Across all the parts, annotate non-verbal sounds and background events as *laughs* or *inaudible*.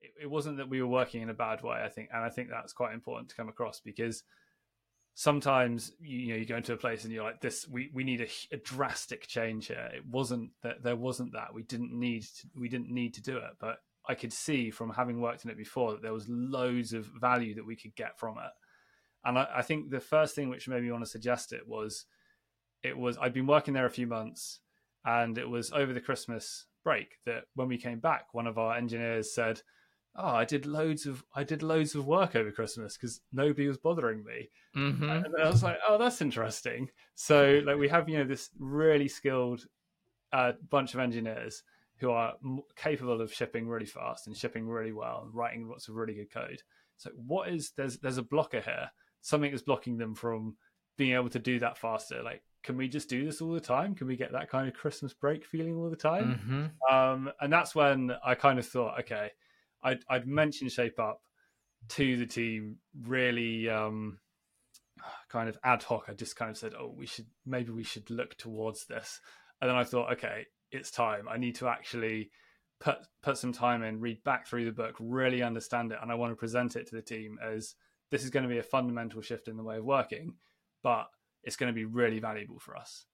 it, it wasn't that we were working in a bad way. I think, and I think that's quite important to come across because sometimes you, know you go into a place and you're like this we, we need a, a, drastic change here. It wasn't that there wasn't that. We didn't need to, we didn't need to do it. But i could see from having worked in it before that there was loads of value that we could get from it. And I, I think the first thing which made me want to suggest it was it was i'd been working there a few months and it was over the christmas break that when we came back one of our engineers said oh, I did loads of I did loads of work over Christmas because nobody was bothering me. Mm-hmm. And I was like, oh, that's interesting. So like we have you know this really skilled uh, bunch of engineers who are m- capable of shipping really fast and shipping really well and writing lots of really good code. So what is there's there's a blocker here. Something is blocking them from being able to do that faster. Like, can we just do this all the time? Can we get that kind of Christmas break feeling all the time? Mm-hmm. Um, and that's when I kind of thought, okay, I'd, I'd mentioned Shape Up to the team really um, kind of ad hoc. I just kind of said, oh, we should maybe we should look towards this. And then I thought, okay, it's time. I need to actually put put some time in, read back through the book, really understand it, and I want to present it to the team as this is going to be a fundamental shift in the way of working, but it's going to be really valuable for us.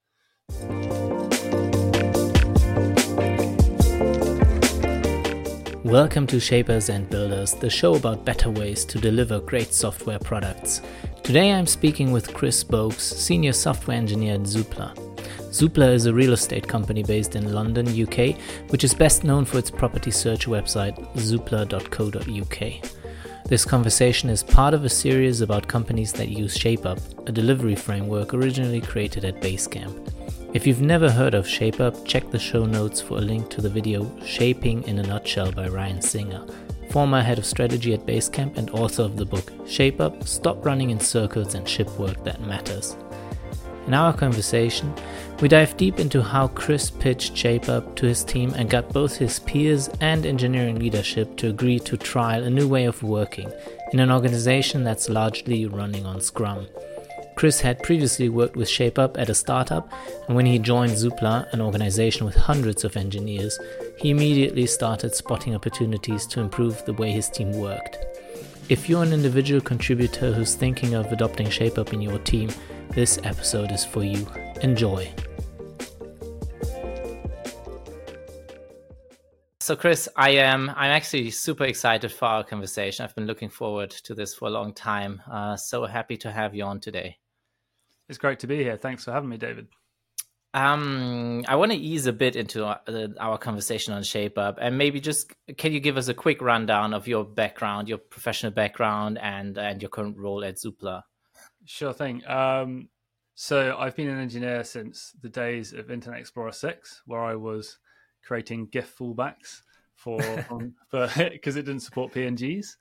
Welcome to Shapers and Builders, the show about better ways to deliver great software products. Today I'm speaking with Chris Boakes, Senior Software Engineer at Zoopla. Zoopla is a real estate company based in London, UK, which is best known for its property search website, zoopla.co.uk. This conversation is part of a series about companies that use ShapeUp, a delivery framework originally created at Basecamp. If you've never heard of ShapeUp, check the show notes for a link to the video Shaping in a Nutshell by Ryan Singer, former head of strategy at Basecamp and author of the book ShapeUp Stop Running in Circles and Ship Work That Matters. In our conversation, we dive deep into how Chris pitched ShapeUp to his team and got both his peers and engineering leadership to agree to trial a new way of working in an organization that's largely running on Scrum. Chris had previously worked with ShapeUp at a startup, and when he joined Zoopla, an organization with hundreds of engineers, he immediately started spotting opportunities to improve the way his team worked. If you're an individual contributor who's thinking of adopting ShapeUp in your team, this episode is for you. Enjoy. So, Chris, I am I'm actually super excited for our conversation. I've been looking forward to this for a long time. Uh, so happy to have you on today. It's great to be here. Thanks for having me, David. Um, I want to ease a bit into our, uh, our, conversation on Shape Up, and maybe just can you give us a quick rundown of your background, your professional background, and and your current role at Zoopla? Sure thing. Um, so I've been an engineer since the days of Internet Explorer six, where I was creating GIF fallbacks for *laughs* because *laughs* it didn't support PNGs.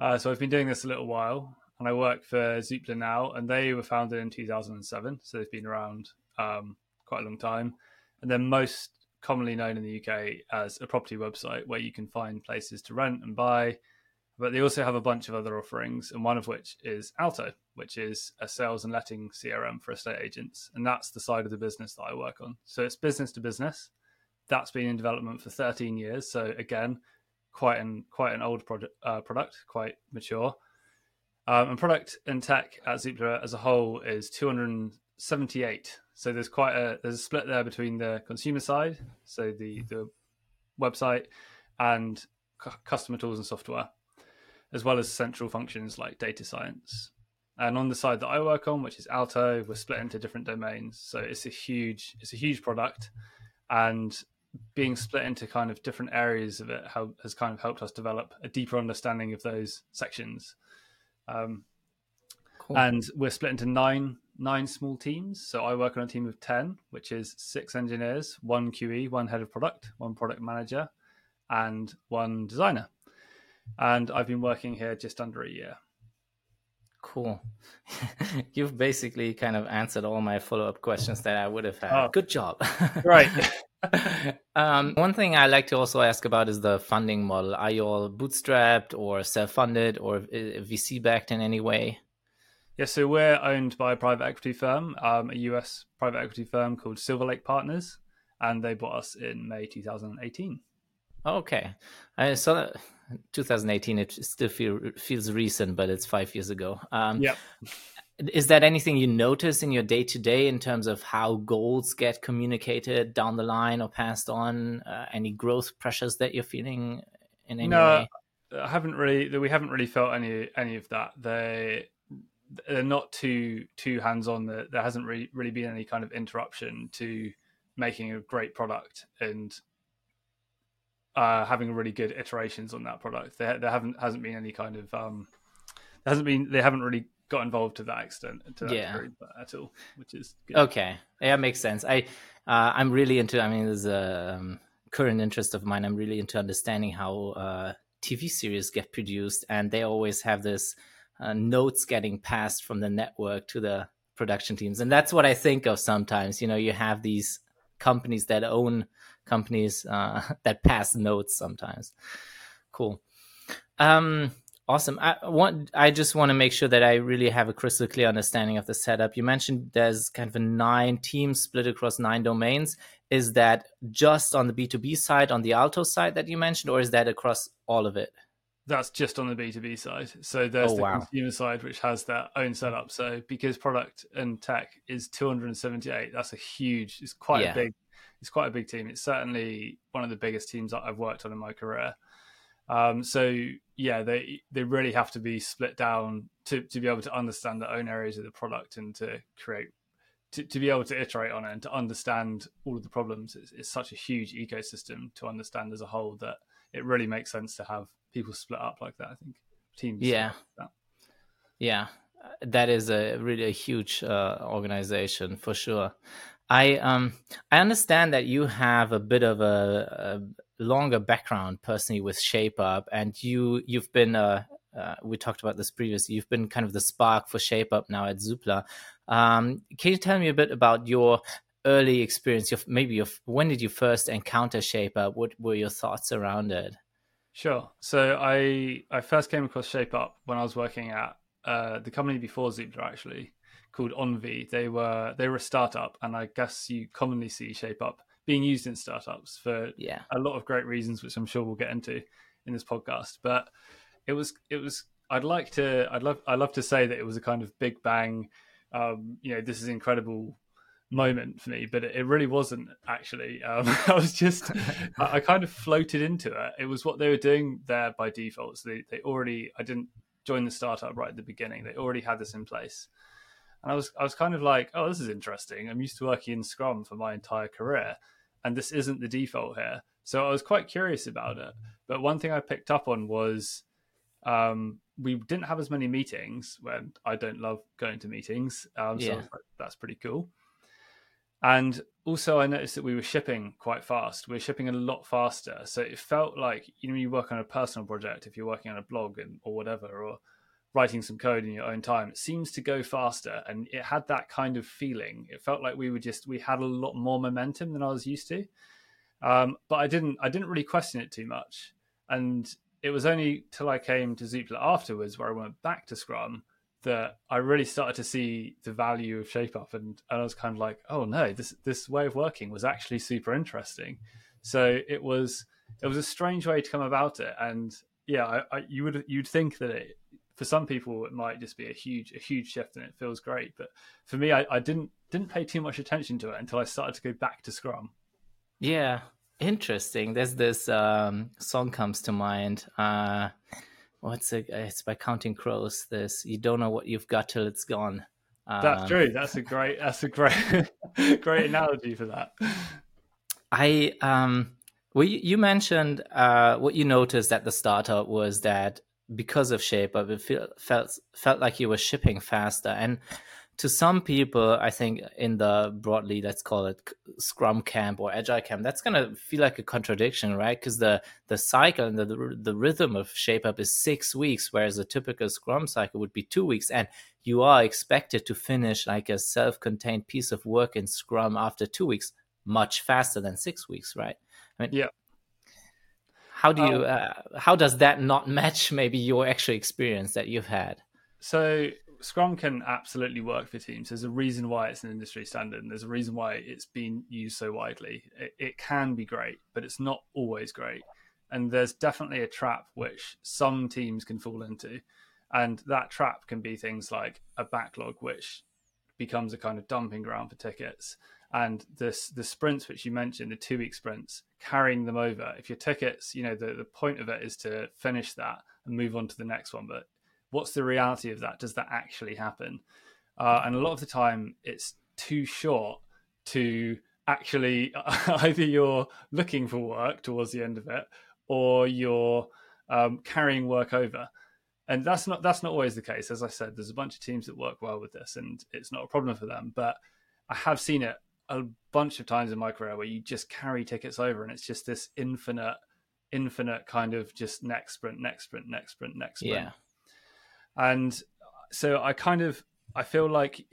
Uh, so I've been doing this a little while and I work for Zoopla now, and they were founded in 2007, so they've been around um, quite a long time, and they're most commonly known in the UK as a property website where you can find places to rent and buy. But they also have a bunch of other offerings, and one of which is Alto, which is a sales and letting CRM for estate agents, and that's the side of the business that I work on. So it's business to business. That's been in development for 13 years, so again, quite an quite an old uh, product, quite mature um, and product and tech at Zoopla as a whole is 278. So there's quite a there's a split there between the consumer side, so the the website, and cu- customer tools and software, as well as central functions like data science. And on the side that I work on, which is Alto, we're split into different domains. So it's a huge it's a huge product, and being split into kind of different areas of it has kind of helped us develop a deeper understanding of those sections um, cool. And we're split into nine nine small teams. So I work on a team of ten, which is six engineers, one QE, one head of product, one product manager, and one designer. And I've been working here just under a year. Cool. *laughs* You've basically kind of answered all my follow up questions that I would have had. Oh, Good job. right. *laughs* *laughs* um, one thing I like to also ask about is the funding model. Are you all bootstrapped or self funded or VC backed in any way? Yeah, so we're owned by a private equity firm, um, a US private equity firm called Silver Lake Partners, and they bought us in May 2018. Okay, uh, so 2018. It still feel, feels recent, but it's five years ago. Um, yeah. Is that anything you notice in your day to day in terms of how goals get communicated down the line or passed on? Uh, any growth pressures that you're feeling in any no, way? I haven't really. We haven't really felt any any of that. They they're not too too hands on. There, there hasn't really really been any kind of interruption to making a great product and uh, having really good iterations on that product. There, there haven't hasn't been any kind of um, there hasn't been they haven't really got involved to that extent to that yeah. degree at all, which is good. okay. Yeah, makes sense. I uh, I'm really into. I mean, there's a um, current interest of mine. I'm really into understanding how uh, TV series get produced, and they always have this uh, notes getting passed from the network to the production teams, and that's what I think of sometimes. You know, you have these companies that own companies uh, *laughs* that pass notes sometimes. Cool. Um, awesome. I want. I just want to make sure that I really have a crystal clear understanding of the setup. You mentioned there's kind of a nine teams split across nine domains. Is that just on the B two B side, on the Alto side that you mentioned, or is that across all of it? That's just on the B two B side. So there's oh, the wow. consumer side, which has their own setup. So because product and tech is 278, that's a huge. It's quite yeah. a big it's quite a big team. It's certainly one of the biggest teams that I've worked on in my career. Um, so yeah, they they really have to be split down to, to be able to understand their own areas of the product and to create to, to be able to iterate on it and to understand all of the problems. It's, it's such a huge ecosystem to understand as a whole that it really makes sense to have people split up like that. I think teams. Yeah. yeah, that is a really a huge uh, organization for sure. I um I understand that you have a bit of a, a longer background personally with ShapeUp, and you you've been uh, uh, we talked about this previously. You've been kind of the spark for ShapeUp now at Zoopla. Um, can you tell me a bit about your early experience? Your, maybe your, when did you first encounter ShapeUp? What were your thoughts around it? Sure. So I I first came across ShapeUp when I was working at uh, the company before Zoopla actually called Onvi. They were they were a startup, and I guess you commonly see ShapeUp being used in startups for yeah. a lot of great reasons, which I'm sure we'll get into in this podcast. But it was it was I'd like to I'd love I love to say that it was a kind of big bang. Um, you know, this is incredible moment for me, but it, really wasn't actually. Um, *laughs* I was just, I, I, kind of floated into it. It was what they were doing there by default. So they, they already, I didn't join the startup right at the beginning. They already had this in place. And I was, I was kind of like, oh, this is interesting. I'm used to working in Scrum for my entire career, and this isn't the default here. So I was quite curious about it. But one thing I picked up on was um, we didn't have as many meetings when I don't love going to meetings. Um, so yeah. like, that's pretty cool. And also, I noticed that we were shipping quite fast. We were shipping a lot faster. So it felt like, you know, you work on a personal project, if you're working on a blog and, or whatever, or writing some code in your own time, it seems to go faster. And it had that kind of feeling. It felt like we were just, we had a lot more momentum than I was used to. Um, but I didn't, I didn't really question it too much. And it was only till I came to Zoopla afterwards where I went back to Scrum that I really started to see the value of ShapeUp, and, and I was kind of like, oh no, this this way of working was actually super interesting. So it was it was a strange way to come about it, and yeah, I, I, you would you'd think that it for some people it might just be a huge a huge shift and it feels great, but for me, I, I didn't didn't pay too much attention to it until I started to go back to Scrum. Yeah, interesting. There's this um, song comes to mind. Uh, what's it? It's by Counting Crows. This you don't know what you've got till it's gone. Um, that's true. That's a great. That's a great, *laughs* great analogy for that. I um, well, you, mentioned uh, what you noticed at the startup was that because of ShapeUp, it feel, felt felt like you were shipping faster, and to some people, I think in the broadly, let's call it Scrum camp or Agile camp, that's gonna feel like a contradiction, right? Because the the cycle and the, the, the rhythm of shape up is six weeks, whereas a typical Scrum cycle would be two weeks, and you are expected to finish like a self-contained piece of work in Scrum after two weeks, much faster than six weeks, right? I mean, yeah. How do you? Um, uh, how does that not *laughs* match maybe your actual experience that you've had? So Scrum can absolutely work for teams. There's a reason why it's an industry standard, and there's a reason why it's been used so widely. It, it can be great, but it's not always great. and there's definitely a trap which some teams can fall into, and that trap can be things like a backlog, which becomes a kind of dumping ground for tickets. And this the sprints which you mentioned, the two week sprints, carrying them over. If your tickets, you know, the, the point of it is to finish that and move on to the next one. But what's the reality of that? Does that actually happen? Uh, and a lot of the time, it's too short to actually *laughs* either you're looking for work towards the end of it or you're um, carrying work over and that's not that's not always the case as i said there's a bunch of teams that work well with this and it's not a problem for them but i have seen it a bunch of times in my career where you just carry tickets over and it's just this infinite infinite kind of just next sprint next sprint next sprint next sprint. Yeah. and so i kind of i feel like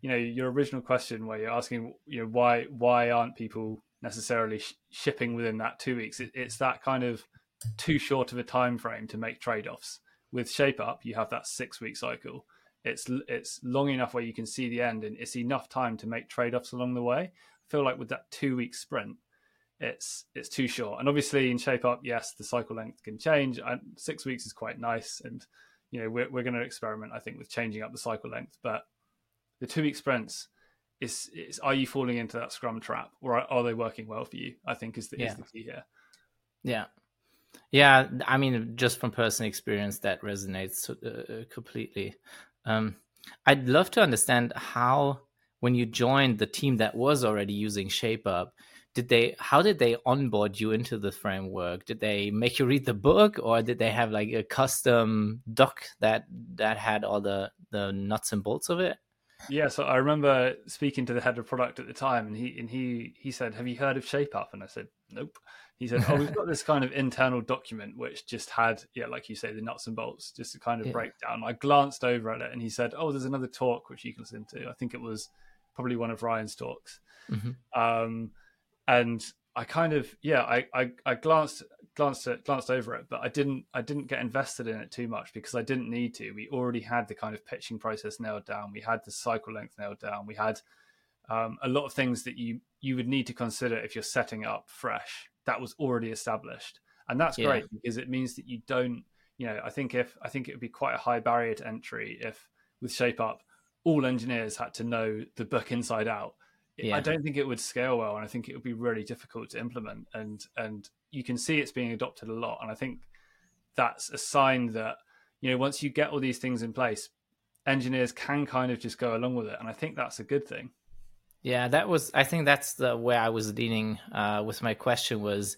you know your original question where you're asking you know why why aren't people necessarily sh- shipping within that two weeks? It, it's that kind of too short of a time frame to make trade-offs. With shape up you have that six week cycle it's it's long enough where you can see the end and it's enough time to make trade-offs along the way i feel like with that two week sprint it's it's too short and obviously in shape up yes the cycle length can change and six weeks is quite nice and you know we're, we're going to experiment i think with changing up the cycle length but the two week sprints is, is are you falling into that scrum trap or are, are they working well for you i think is the, Yeah. is the key here Yeah. Yeah, I mean, just from personal experience, that resonates uh, completely. Um, I'd love to understand how, when you joined the team that was already using ShapeUp, did they? How did they onboard you into the framework? Did they make you read the book, or did they have like a custom doc that that had all the the nuts and bolts of it? Yeah, so I remember speaking to the head of product at the time, and he and he he said, "Have you heard of shapeup And I said, "Nope." He said, "Oh, we've got this kind of internal document which just had, yeah, like you say, the nuts and bolts, just a kind of Yeah. breakdown." I glanced over at it, and he said, "Oh, there's another talk which you can listen to. I think it was probably one of Ryan's talks." Mhm. Um, and I kind of, yeah, I I, I glanced glanced at, glanced over it, but I didn't I didn't get invested in it too much because I didn't need to. We already had the kind of pitching process nailed down. We had the cycle length nailed down. We had um, a lot of things that you you would need to consider if you're setting up fresh. That was already established, and that's Yeah. great because it means that you don't. You know, I think if I think it would be quite a high barrier to entry if with Shape Up, all engineers had to know the book inside out. Yeah. I don't think it would scale well, and I think it would be really difficult to implement. And and you can see it's being adopted a lot, and I think that's a sign that you know once you get all these things in place, engineers can kind of just go along with it, and I think that's a good thing. Yeah, that was. I think that's the where I was leaning uh, with my question was,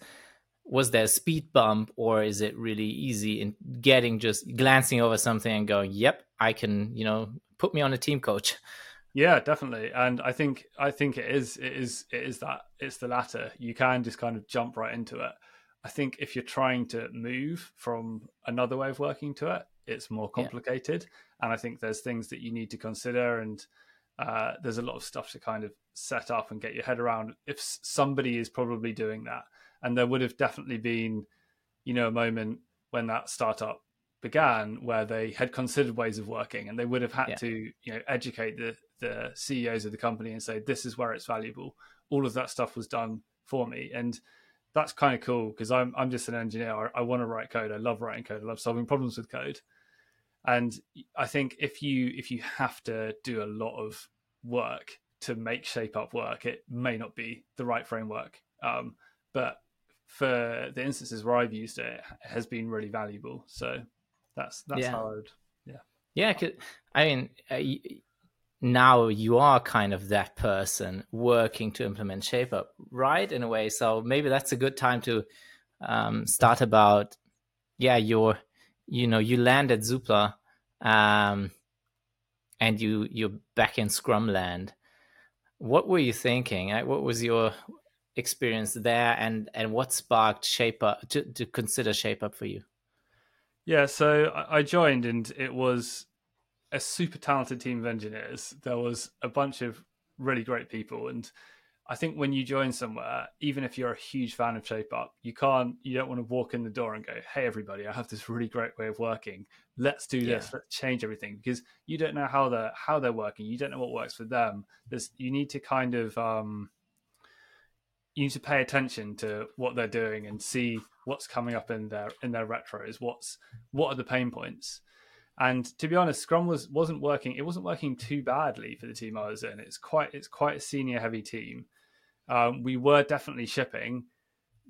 was there a speed bump or is it really easy in getting just glancing over something and going, "Yep, I can," you know, put me on a team coach. Yeah, definitely. And I think I think it is it is it is that it's the latter. You can just kind of jump right into it. I think if you're trying to move from another way of working to it, it's more Yeah. complicated. And I think there's things that you need to consider and uh, there's a lot of stuff to kind of set up and get your head around. If somebody is probably doing that. And there would have definitely been, you know, a moment when that startup began where they had considered ways of working and they would have had Yeah. to you know educate the the CEOs of the company and say this is where it's valuable. All of that stuff was done for me. And that's kind of cool because I'm I'm just an engineer. I, I want to write code. I love writing code. I love solving problems with code and I think if you if you have to do a lot of work to make shape up work it may not be the right framework um, but for the instances where I've used it, it has been really valuable so that's that's Yeah. how I would Yeah, 'cause- I mean, uh, now you are kind of that person working to implement ShapeUp, right? In a way, so maybe that's a good time to um, start about. Yeah, your, you know, you land at Zoopla, um, and you you're back in Scrum land. What were you thinking? Uh, What was your experience there, and and what sparked ShapeUp to, to consider ShapeUp for you? Yeah, so I joined and it was a super talented team of engineers. There was a bunch of really great people. And I think when you join somewhere, even if you're a huge fan of Shape Up, you can't, you don't want to walk in the door and go, hey, everybody, I have this really great way of working. Let's do this. Yeah. Let's change everything because you don't know how they're, how they're working. You don't know what works for them. There's, you need to kind of, um, you need to pay attention to what they're doing and see what's coming up in their in their retros. What's what are the pain points? And to be honest, Scrum was wasn't working. It wasn't working too badly for the team I was in. It's quite it's quite a senior heavy team. Um, we were definitely shipping,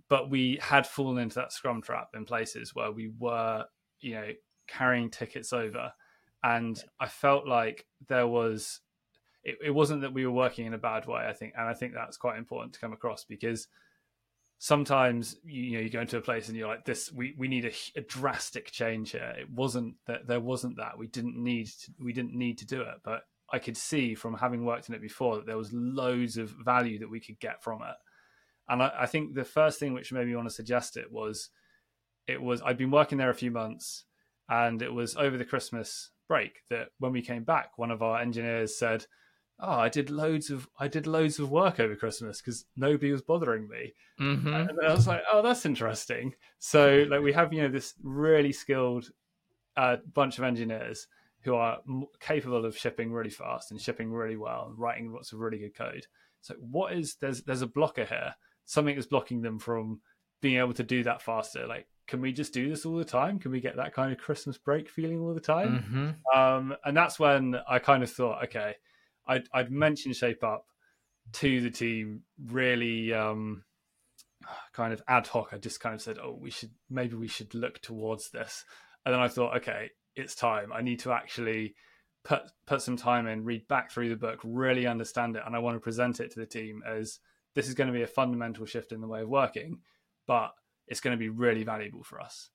but we had fallen into that Scrum trap in places where we were, you know, carrying tickets over, and I felt like there was. It, it wasn't that we were working in a bad way. I think, and I think that's quite important to come across because sometimes you know you go into a place and you're like this we, we need a, a, drastic change here it wasn't that there wasn't that we didn't need to, we didn't need to do it but i could see from having worked in it before that there was loads of value that we could get from it and I, I think the first thing which made me want to suggest it was it was i'd been working there a few months and it was over the christmas break that when we came back one of our engineers said oh, I did loads of I did loads of work over Christmas because nobody was bothering me. Mm-hmm. And I was like, oh, that's interesting. So like we have you know this really skilled uh, bunch of engineers who are capable of shipping really fast and shipping really well and writing lots of really good code. So what is there's there's a blocker here. Something is blocking them from being able to do that faster. Like, can we just do this all the time? Can we get that kind of Christmas break feeling all the time? Mm-hmm. Um, and that's when I kind of thought, okay, I'd, I'd mentioned Shape Up to the team really um, kind of ad hoc. I just kind of said, oh, we should maybe we should look towards this. And then I thought, okay, it's time. I need to actually put put some time in, read back through the book, really understand it, and I want to present it to the team as this is going to be a fundamental shift in the way of working, but it's going to be really valuable for us.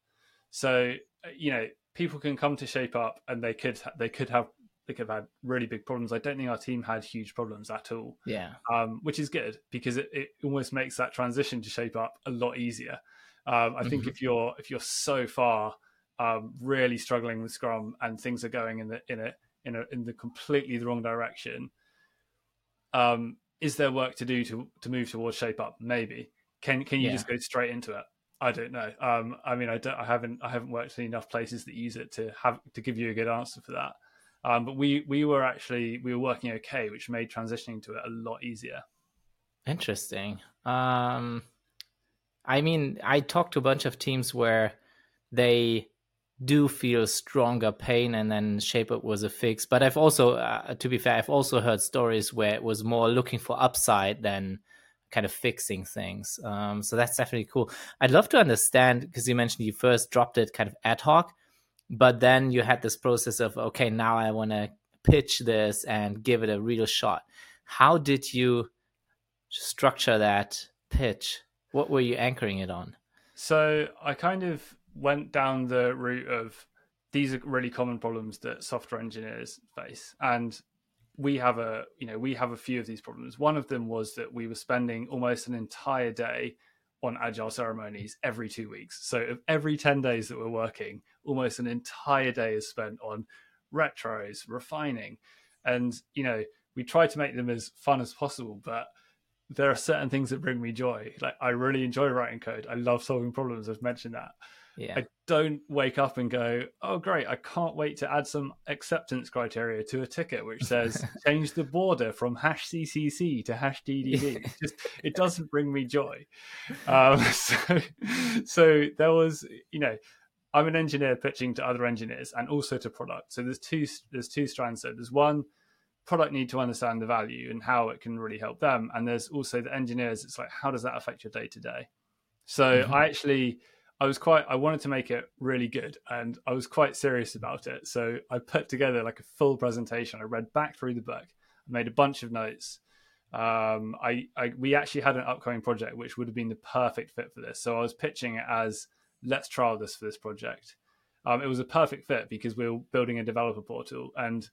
So you know, people can come to Shape Up and they could they could have they could have had really big problems. I don't think our team had huge problems at all. Yeah. Um, which is good because it, it, almost makes that transition to shape up a lot easier. Um, I mm-hmm. think if you're if you're so far um, really struggling with Scrum and things are going in the in a in a in the completely the wrong direction, um, is there work to do to to move towards shape up? Maybe. Can can you yeah. just go straight into it? I don't know. Um, I mean, I don't. I haven't. I haven't worked in enough places that use it to have to give you a good answer for that. Um, but we we were actually we were working okay, which made transitioning to it a lot easier. Interesting. Um, I mean, I talked to a bunch of teams where they do feel stronger pain and then shape up was a fix. But i've also uh, to be fair i've also heard stories where it was more looking for upside than kind of fixing things. Um, so that's definitely cool. I'd love to understand because you mentioned you first dropped it kind of ad hoc but then you had this process of okay now i want to pitch this and give it a real shot. How did you structure that pitch? What were you anchoring it on? So i kind of went down the route of these are really common problems that software engineers face and we have a you know we have a few of these problems one of them was that we were spending almost an entire day on agile ceremonies every two weeks. So of every 10 days that we're working, almost an entire day is spent on retros, refining. And, you know, we try to make them as fun as possible, but there are certain things that bring me joy. Like I really enjoy writing code. I love solving problems. I've mentioned that. Yeah. I don't wake up and go, "Oh, great! I can't wait to add some acceptance criteria to a ticket which *laughs* says change the border from hash CCC to hash DDD." It just it *laughs* doesn't bring me joy. Um, *laughs* so, so there was, you know, I'm an engineer pitching to other engineers and also to product. So there's two there's two strands. So there's one product need to understand the value and how it can really help them, and there's also the engineers. It's like how does that affect your day to day? So mm-hmm. I actually I was quite I wanted to make it really good and I was quite serious about it. So I put together like a full presentation. I read back through the book, I made a bunch of notes. Um, I, I we actually had an upcoming project which would have been the perfect fit for this. So I was pitching it as let's trial this for this project. Um, it was a perfect fit because we are building a developer portal and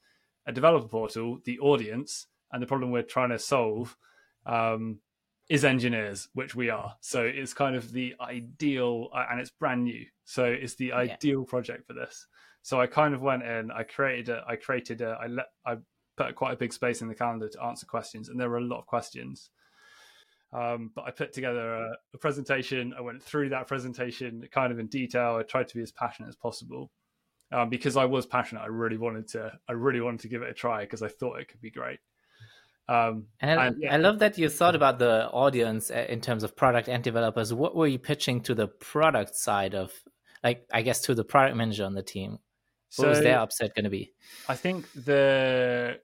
a developer portal, the audience and the problem we're trying to solve um, is engineers, which we are. So it's kind of the ideal, uh, and it's brand new. So it's the ideal yeah. project for this. So I kind of went in. I created a. I created a. I let. I put quite a big space in the calendar to answer questions, and there were a lot of questions. Um, but I put together a, a, presentation. I went through that presentation kind of in detail. I tried to be as passionate as possible um, because I was passionate. I really wanted to. I really wanted to give it a try because I thought it could be great. Um, and, I, yeah. I, love that you thought about the audience uh, in terms of product and developers. What were you pitching to the product side of, like, I guess to the product manager on the team? What so, was their upset going to be? I think the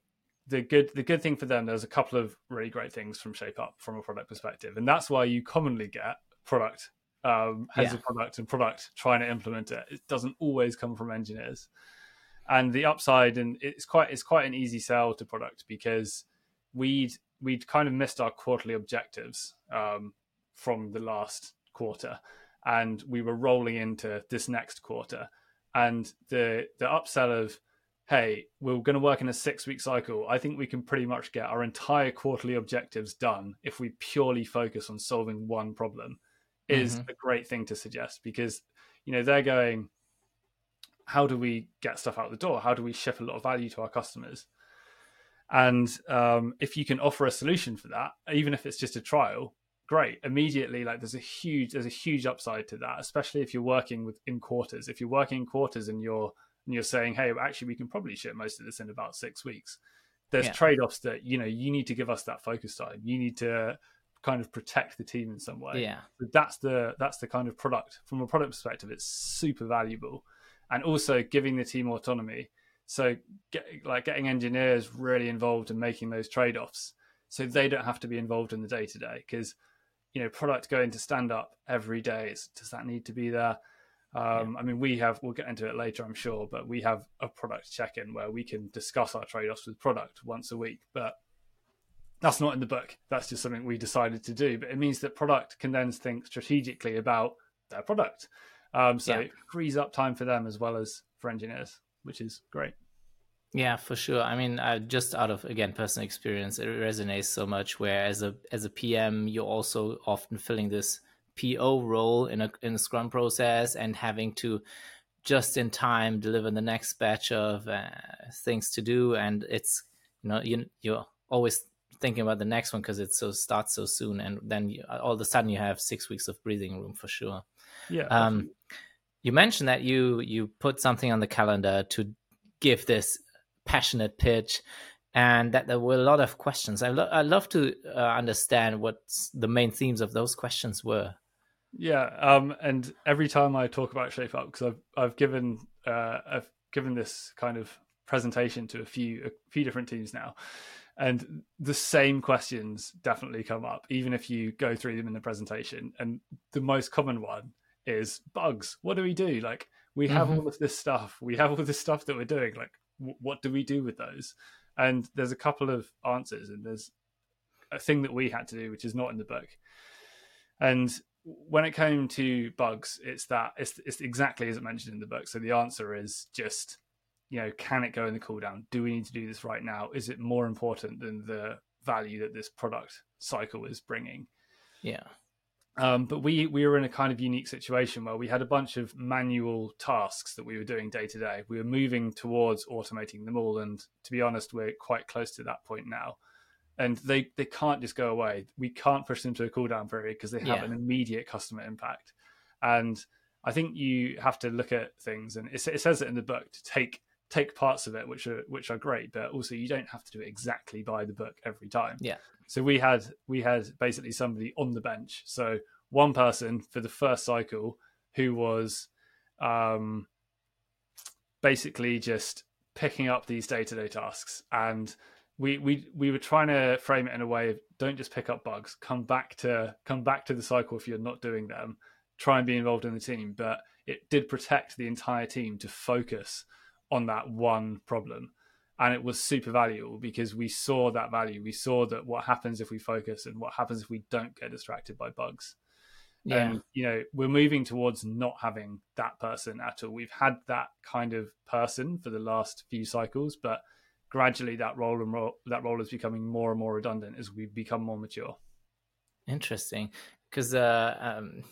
the good the good thing for them there's a couple of really great things from shape up from a product perspective and that's why you commonly get product um, heads yeah. of product and product trying to implement it it doesn't always come from engineers and the upside and it's quite it's quite an easy sell to product because we'd we'd kind of missed our quarterly objectives um, from the last quarter and we were rolling into this next quarter and the the upsell of hey, we're going to work in a six week cycle, I think we can pretty much get our entire quarterly objectives done if we purely focus on solving one problem is mm-hmm. a great thing to suggest because, you know, they're going, how do we get stuff out the door? How do we ship a lot of value to our customers? And um, if you can offer a solution for that, even if it's just a trial, great. Immediately, like there's a huge there's a huge upside to that, especially if you're working with in quarters. If you're working in quarters and you're and you're saying, hey, actually, we can probably ship most of this in about six weeks. There's yeah. trade offs that you know you need to give us that focus time. You need to kind of protect the team in some way. Yeah, but that's the that's the kind of product from a product perspective. It's super valuable, and also giving the team autonomy. So, get, like getting engineers really involved in making those trade offs, so they don't have to be involved in the day to day. Because you know, product going to stand up every day. Does that need to be there? Um, yeah. I mean, we have, we'll get into it later, I'm sure, but we have a product check in where we can discuss our trade offs with product once a week. But that's not in the book. That's just something we decided to do. But it means that product can then think strategically about their product. Um, so yeah. it frees up time for them as well as for engineers, which is great. Yeah, for sure. I mean, uh, just out of again personal experience, it resonates so much. Where as a as a PM, you're also often filling this PO role in a in a Scrum process and having to just in time deliver the next batch of uh, things to do, and it's you know you you're always thinking about the next one because it so starts so soon, and then you, all of a sudden you have six weeks of breathing room for sure. Yeah. Um, you mentioned that you you put something on the calendar to give this passionate pitch and that there were a lot of questions. I, lo- I love to uh, understand what the main themes of those questions were. Yeah, um, and every time I talk about Shape Up, because I've I've given uh, I've given this kind of presentation to a few a few different teams now, and the same questions definitely come up, even if you go through them in the presentation. And the most common one is bugs. What do we do? Like we have mm-hmm. all of this stuff, we have all this stuff that we're doing. Like w- what do we do with those? And there's a couple of answers, and there's a thing that we had to do, which is not in the book. And when it came to bugs, it's that it's it's exactly as it mentioned in the book. So the answer is just, you know, can it go in the cooldown? Do we need to do this right now? Is it more important than the value that this product cycle is bringing? Yeah. Um, but we we were in a kind of unique situation where we had a bunch of manual tasks that we were doing day to day. We were moving towards automating them all, and to be honest, we're quite close to that point now and they they can't just go away. We can't push them to a cooldown period because they have yeah. an immediate customer impact. And I think you have to look at things, and it, it, says it in the book to take take parts of it, which are which are great, but also you don't have to do it exactly by the book every time. Yeah. So we had we had basically somebody on the bench. So one person for the first cycle who was um, basically just picking up these day to day tasks. And we we we were trying to frame it in a way of don't just pick up bugs. Come back to come back to the cycle if you're not doing them. Try and be involved in the team. But it did protect the entire team to focus on that one problem and it was super valuable because we saw that value we saw that what happens if we focus and what happens if we don't get distracted by bugs yeah. and you know we're moving towards not having that person at all we've had that kind of person for the last few cycles but gradually that role and role, that role is becoming more and more redundant as we become more mature. Interesting, because uh, um,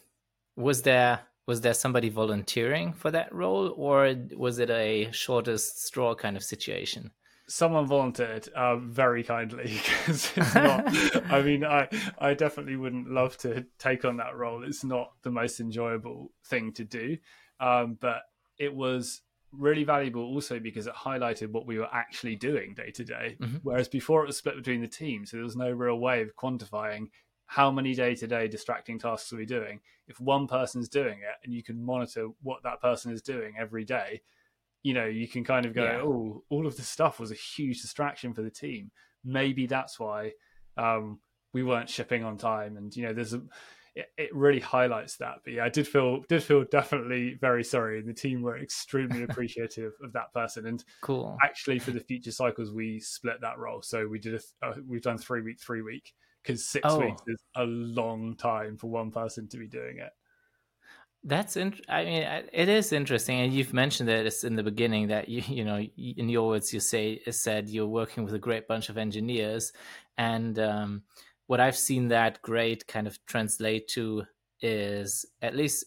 was there was there somebody volunteering for that role, or was it a shortest straw kind of situation? Someone volunteered uh, very kindly *laughs* because it's *laughs* not. I mean, I I definitely wouldn't love to take on that role. It's not the most enjoyable thing to do, um, but it was really valuable also because it highlighted what we were actually doing day to day. Mhm. Whereas before it was split between the teams, so there was no real way of quantifying how many day to day distracting tasks are we doing. If one person's doing it and you can monitor what that person is doing every day, you know, you can kind of go, Yeah. oh, all of this stuff was a huge distraction for the team. Maybe that's why um, we weren't shipping on time. And, you know, there's a, it, it really highlights that. But yeah, I did feel did feel definitely very sorry, and the team were extremely *laughs* appreciative of that person. And Cool. actually, for the future cycles, we split that role. So we did a, uh, we've done three week, three week because six Oh. weeks is a long time for one person to be doing it. That's int- I mean, it is interesting, and you've mentioned it it's in the beginning that you you know in your words you say said you're working with a great bunch of engineers, and um, what I've seen that great kind of translate to is at least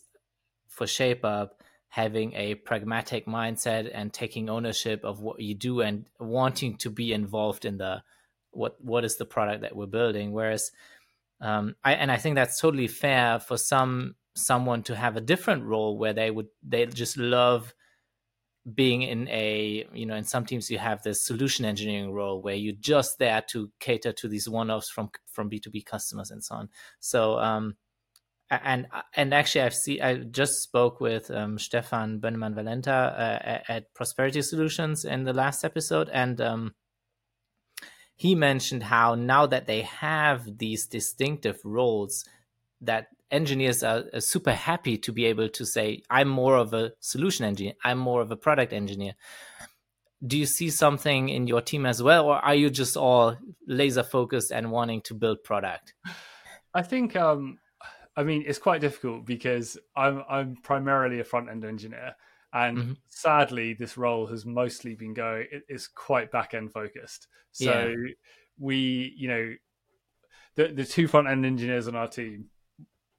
for Shape Up having a pragmatic mindset and taking ownership of what you do and wanting to be involved in the what what is the product that we're building, whereas um, I, and I think that's totally fair for some someone to have a different role where they would they just love being in a you know in some teams you have this solution engineering role where you're just there to cater to these one-offs from from b2b customers and so on. So um and and actually i've seen i just spoke with um, stefan bennemann valenta uh, at prosperity solutions in the last episode and um he mentioned how now that they have these distinctive roles that engineers are, are super happy to be able to say i'm more of a solution engineer i'm more of a product engineer. Do you see something in your team as well or are you just all laser focused and wanting to build product? I think um I mean it's quite difficult because I'm I'm primarily a front end engineer and Mhm. sadly this role has mostly been going it's quite back end focused. So Yeah. we you know the the two front end engineers on our team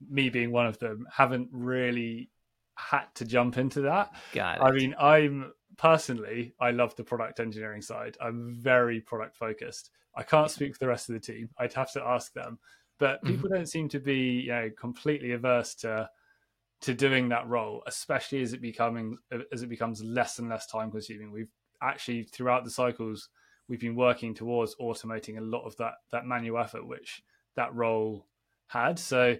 me being one of them haven't really had to jump into that. it I mean, I'm personally, I love the product engineering side. I'm very product focused. I can't speak for the rest of the team. I'd have to ask them. But people don't seem to be, you know, completely averse to to doing that role, especially as it becoming as it becomes less and less time consuming. We've actually throughout the cycles we've been working towards automating a lot of that that manual effort which that role had. So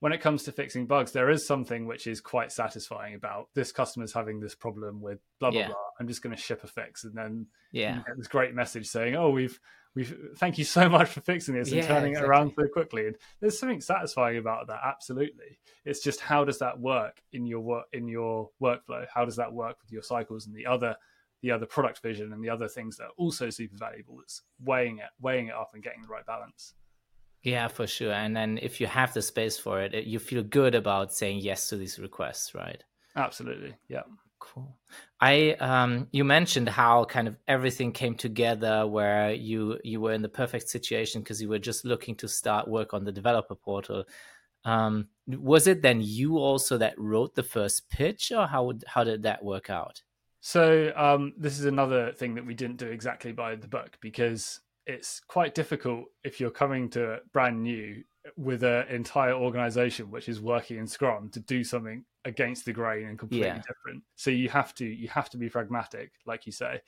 when it comes to fixing bugs, there is something which is quite satisfying about this customer's having this problem with blah blah Yeah. blah. I'm just going to ship a fix, and then yeah you get this great message saying, "Oh, we've we've thank you so much for fixing this and Yeah, turning exactly. it around so quickly." And there's something satisfying about that. Absolutely, it's just how does that work in your work in your workflow? How does that work with your cycles and the other the other product vision and the other things that are also super valuable? It's weighing it weighing it up and getting the right balance. yeah for sure and then if you have the space for it, it you feel good about saying yes to these requests right Absolutely, yeah. Cool. I um you mentioned how kind of everything came together where you you were in the perfect situation because you were just looking to start work on the developer portal. Um was it then you also that wrote the first pitch or how would, how did that work out? So um, this is another thing that we didn't do exactly by the book because it's quite difficult if you're coming to brand new with an entire organization which is working in Scrum to do something against the grain and completely Yeah. different. So you have to you have to be pragmatic, like you say.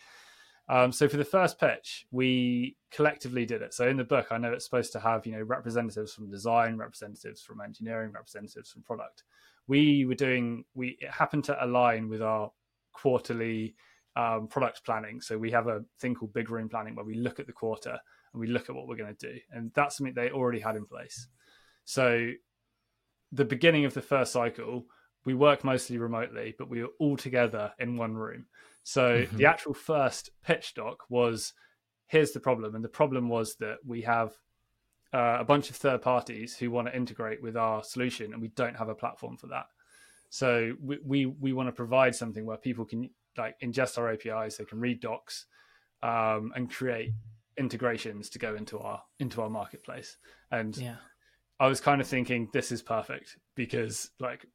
Um, so for the first pitch, we collectively did it. So in the book, I know it's supposed to have you know representatives from design, representatives from engineering, representatives from product. We were doing we it happened to align with our quarterly um, product planning. So we have a thing called big room planning where we look at the quarter and we look at what we're going to do, and that's something they already had in place. So the beginning of the first cycle, we work mostly remotely, but we were all together in one room. So Mhm. the actual first pitch doc was here's the problem. And the problem was that we have uh, a bunch of third parties who want to integrate with our solution, and we don't have a platform for that. So we, we, we want to provide something where people can like ingest our APIs, they can read docs, um, and create integrations to go into our into our marketplace. And Yeah. I was kind of thinking this is perfect because like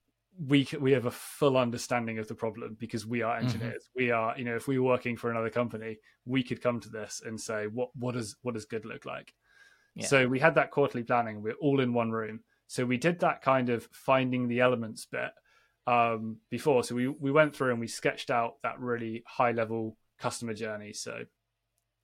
we we have a full understanding of the problem because we are engineers. We are you know if we were working for another company, we could come to this and say what what does what does good look like. Yeah. So we had that quarterly planning. We're all in one room. So we did that kind of finding the elements bit um, before. So we we went through and we sketched out that really high level customer journey. So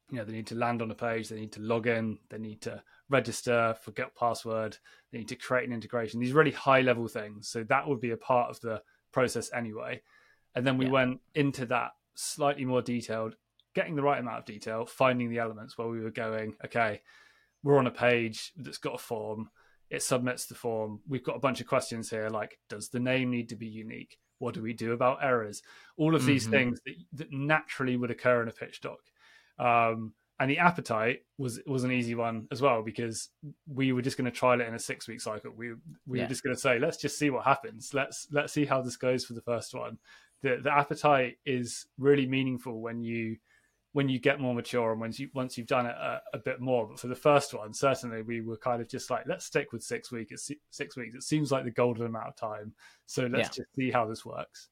you know they need to land on a page, they need to log in, they need to register, forget password, they need to create an integration. These really high level things. So that would be a part of the process anyway. And then we yeah. went into that slightly more detailed, getting the right amount of detail, finding the elements where we were going. Okay, we're on a page that's got a form it submits the form. We've got a bunch of questions here like, does the name need to be unique? What do we do about errors? All of these mm-hmm. things that, that, naturally would occur in a pitch doc. Um, and the appetite was was an easy one as well because we were just going to trial it in a six week cycle. We we yeah. were just going to say, let's just see what happens. Let's let's see how this goes for the first one. The the appetite is really meaningful when you when you get more mature and once you once you've done it a, a, bit more. But for the first one, certainly we were kind of just like, let's stick with six weeks. Six weeks. It seems like the golden amount of time. So let's yeah. just see how this works.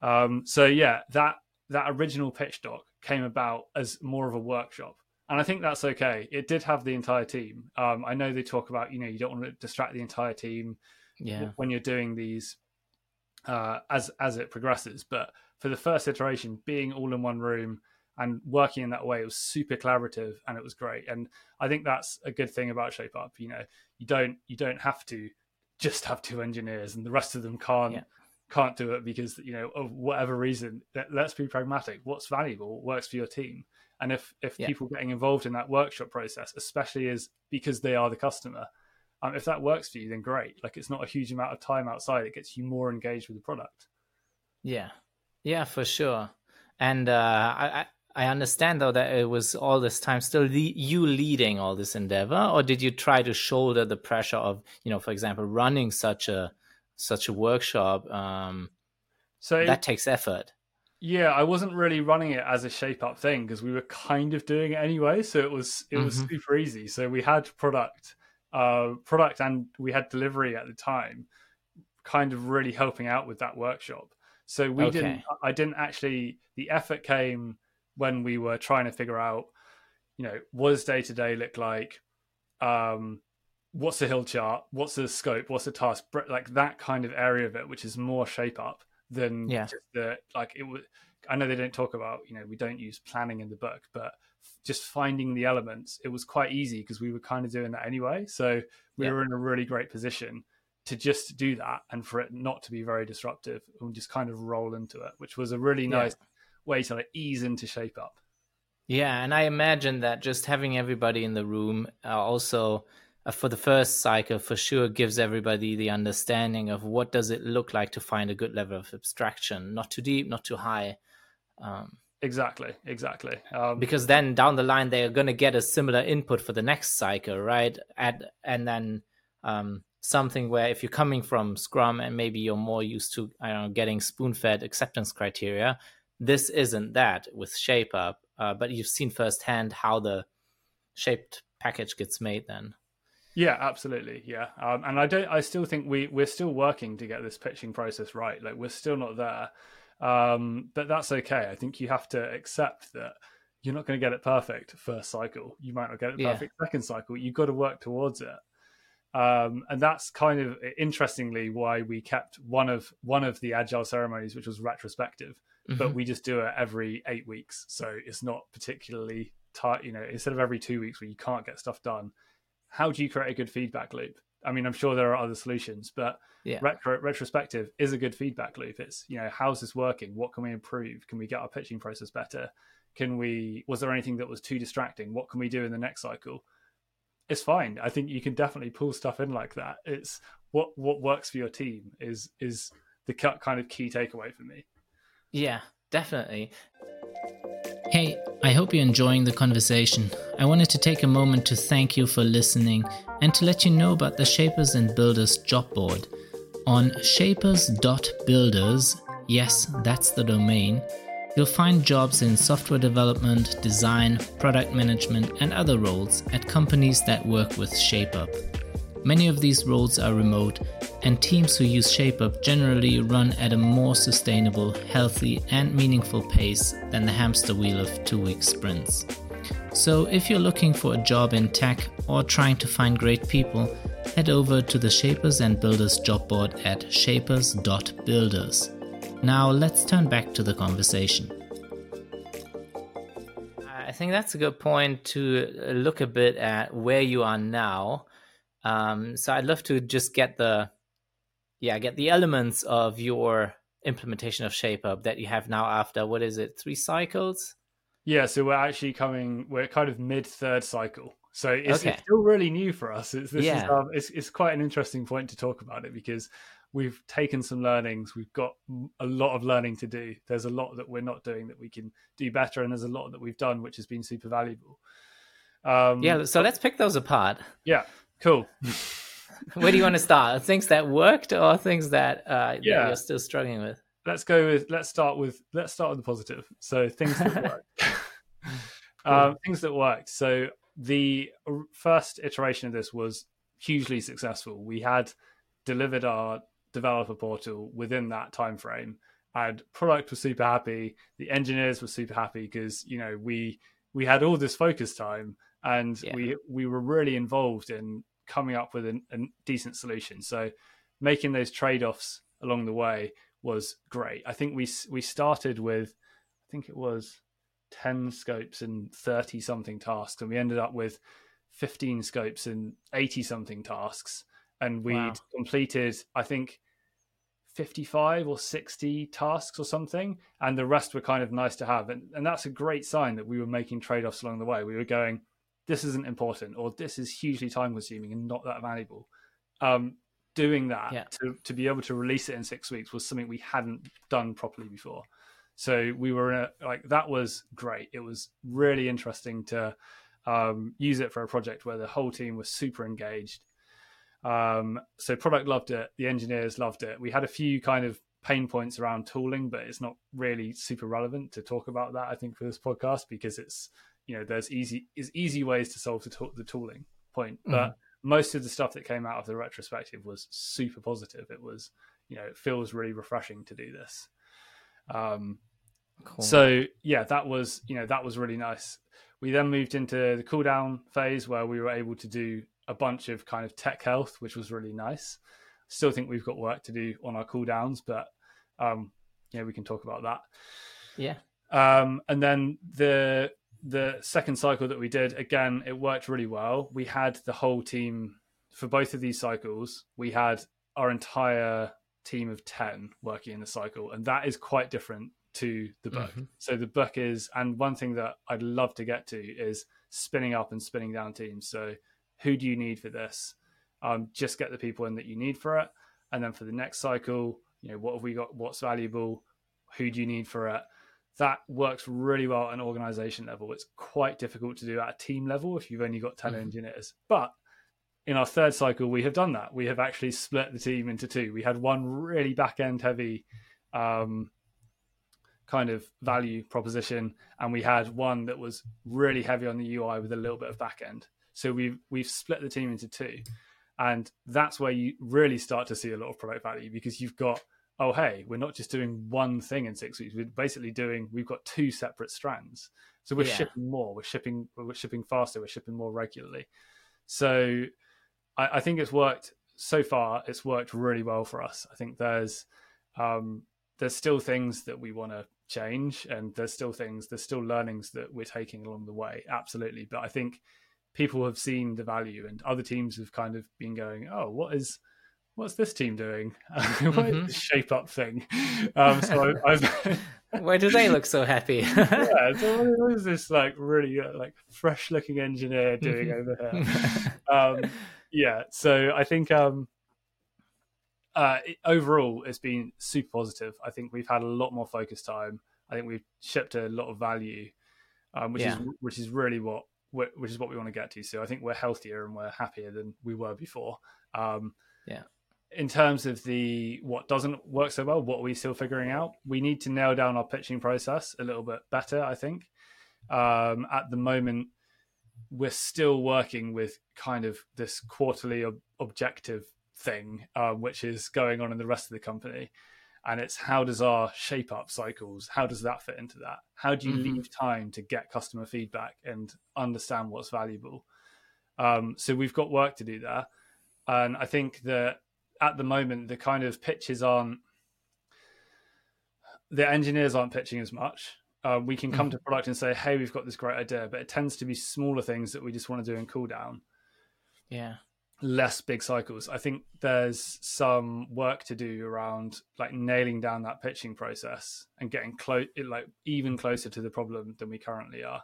Um, so yeah, that that original pitch doc came about as more of a workshop. And I think that's okay. It did have the entire team. Um, I know they talk about, you know, you don't want to distract the entire team yeah. when you're doing these uh, as as it progresses. But for the first iteration, being all in one room, and working in that way it was super collaborative and it was great and i think that's a good thing about shape up you know you don't you don't have to just have two engineers and the rest of them can't yeah. Can't do it because you know of whatever reason let's be pragmatic. What's valuable works for your team. And if if yeah. people getting involved in that workshop process especially is because they are the customer um, if that works for you then great. Like it's not a huge amount of time outside. It gets you more engaged with the product. Yeah. Yeah for sure. And uh, I, I understand though that it was all this time still the, you leading all this endeavor, or did you try to shoulder the pressure of, you know, for example, running such a such a workshop? Um, so that takes effort. Yeah, I wasn't really running it as a shape up thing because we were kind of doing it anyway. So it was it was mm-hmm. super easy. So we had product, uh, product, and we had delivery at the time, kind of really helping out with that workshop. So we okay. didn't. I didn't actually. The effort came when we were trying to figure out, you know, what does day to day look like? Um, what's the hill chart? What's the scope? What's the task? Like that kind of area of it, which is more shape up than yeah. the like it was. I know they don't talk about, you know, we don't use planning in the book, but just finding the elements, it was quite easy because we were kind of doing that anyway. So we yeah. were in a really great position to just do that and for it not to be very disruptive and just kind of roll into it, which was a really nice yeah way to like ease into shape up. Yeah, and I imagine that just having everybody in the room uh, also for the first cycle for sure gives everybody the understanding of what does it look like to find a good level of abstraction, not too deep, not too high. Um, exactly, exactly. Um, because then down the line they are going to get a similar input for the next cycle, right? At and then um, something where if you're coming from Scrum and maybe you're more used to I don't know getting spoon-fed acceptance criteria, this isn't that with shape up uh, but you've seen firsthand how the shaped package gets made then yeah absolutely yeah um, and i don't i still think we we're still working to get this pitching process right like we're still not there um, but that's okay i think you have to accept that you're not going to get it perfect first cycle you might not get it perfect yeah. second cycle you've got to work towards it um, and that's kind of interestingly why we kept one of one of the agile ceremonies which was retrospective mm-hmm. but we just do it every eight weeks. So it's not particularly tight. You know, instead of every two weeks where you can't get stuff done, how do you create a good feedback loop? I mean, I'm sure there are other solutions, but yeah. retro, retrospective is a good feedback loop. It's you know, how's this working? What can we improve? Can we get our pitching process better? Can we? Was there anything that was too distracting? What can we do in the next cycle? It's fine. I think you can definitely pull stuff in like that. It's what what works for your team is is the kind of key takeaway for me. Yeah, definitely. Hey, I hope you're enjoying the conversation. I wanted to take a moment to thank you for listening and to let you know about the Shapers and Builders job board. On shapers.builders, yes, that's the domain, you'll find jobs in software development, design, product management, and other roles at companies that work with ShapeUp. Many of these roles are remote, and teams who use ShapeUp generally run at a more sustainable, healthy, and meaningful pace than the hamster wheel of two week sprints. So, if you're looking for a job in tech or trying to find great people, head over to the Shapers and Builders job board at shapers.builders. Now let's turn back to the conversation. I think that's a good point to look a bit at where you are now. Um, so I'd love to just get the, yeah, get the elements of your implementation of ShapeUp that you have now after what is it, three cycles? Yeah, so we're actually coming. We're kind of mid third cycle, so it's, okay. it's, still really new for us. It's this yeah. is um, it's it's quite an interesting point to talk about it because we've taken some learnings. We've got a lot of learning to do. There's a lot that we're not doing that we can do better, and there's a lot that we've done which has been super valuable. Um, yeah, so let's pick those apart. Yeah, cool. Where do you want to start? Things that worked or things that, uh, yeah. that you're still struggling with? let's go with let's start with let's start with the positive. So things that work. *laughs* um, things that worked. So the first iteration of this was hugely successful. We had delivered our developer portal within that time frame and product was super happy the engineers were super happy because you know we we had all this focus time and yeah. we we were really involved in coming up with a, a decent solution so making those trade-offs along the way was great. I think we we started with, I think it was ten scopes and thirty something tasks, and we ended up with fifteen scopes and eighty something tasks, and we'd wow. completed, I think. 55 or 60 tasks or something and the rest were kind of nice to have and, and that's a great sign that we were making trade-offs along the way we were going this isn't important or this is hugely time consuming and not that valuable um, doing that yeah. to, to be able to release it in six weeks was something we hadn't done properly before. So we were in a, like that was great. It was really interesting to um, use it for a project where the whole team was super engaged. Um, so product loved it, the engineers loved it. We had a few kind of pain points around tooling, but it's not really super relevant to talk about that. I think for this podcast because it's you know there's easy is easy ways to solve the, to- the tooling point, but mm-hmm most of the stuff that came out of the retrospective was super positive. It was, you know, it feels really refreshing to do this. Um, cool. So yeah, that was you know that was really nice. We then moved into the cooldown phase where we were able to do a bunch of kind of tech health, which was really nice. Still think we've got work to do on our cooldowns, but um, yeah, we can talk about that. Yeah. Um, and then the the second cycle that we did, again, it worked really well. We had the whole team for both of these cycles. We had our entire team of 10 working in the cycle, and that is quite different to the book. Mm-hmm. So the book is, and one thing that I'd love to get to is spinning up and spinning down teams. So who do you need for this? Um, just get the people in that you need for it, and then for the next cycle, you know, what have we got? What's valuable? Who do you need for it? That works really well at an organization level. It's quite difficult to do at a team level if you've only got 10 mm-hmm. engineers. But in our third cycle, we have done that. We have actually split the team into two. We had one really back end heavy um, kind of value proposition, and we had one that was really heavy on the UI with a little bit of back end. So we've we've split the team into two, and that's where you really start to see a lot of product value because you've got oh hey we're not just doing one thing in six weeks. We're basically doing we've got two separate strands. So we're yeah. shipping more we're shipping we're shipping faster we're shipping more regularly. So I, I, think it's worked so far it's worked really well for us. I think there's um, there's still things that we want to change and there's still things there's still learnings that we're taking along the way absolutely. But i think people have seen the value and other teams have kind of been going oh what is what's this team doing? *laughs* Mm-hmm. shape up thing? Um, so I, I've *laughs* Why do they look so happy? *laughs* yeah, so what is this like really uh, like fresh looking engineer doing over here? Um, yeah, so I think um, uh, it, overall it's been super positive. I think we've had a lot more focus time. I think we've shipped a lot of value, um, which yeah. is which is really what which is what we want to get to. So I think we're healthier and we're happier than we were before. Um, yeah in terms of the what doesn't work so well, what are we still figuring out? We need to nail down our pitching process a little bit better. I think um, at the moment we're still working with kind of this quarterly ob- objective thing, uh, which is going on in the rest of the company. And it's how does our shape up cycles? How does that fit into that? How do you mm-hmm. leave time to get customer feedback and understand what's valuable? Um, so we've got work to do there and I think that at the moment the kind of pitches aren't the engineers aren't pitching as much. Uh, we can come mm-hmm. to product and say, "Hey, we've got this great idea," but it tends to be smaller things that we just want to do in cool down. Yeah, less big cycles. I think there's some work to do around like nailing down that pitching process and getting close, like even closer to the problem than we currently are.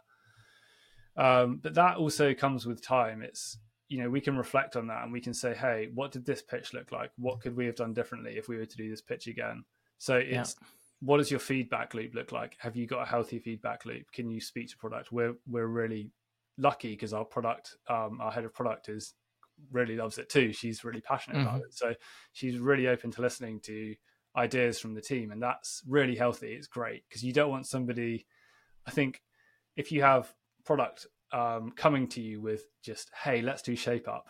Um, but that also comes with time. It's you know we can reflect on that and we can say, hey, what did this pitch look like? What could we have done differently if we were to do this pitch again? So it's yeah. what does your feedback loop look like? Have you got a healthy feedback loop? Can you speak to product? We're we're really lucky because our product, um, our head of product is really loves it too. She's really passionate mm-hmm. about it. So she's really open to listening to ideas from the team. And that's really healthy. It's great because you don't want somebody, I think, if you have product um, coming to you with just, hey, let's do shape up.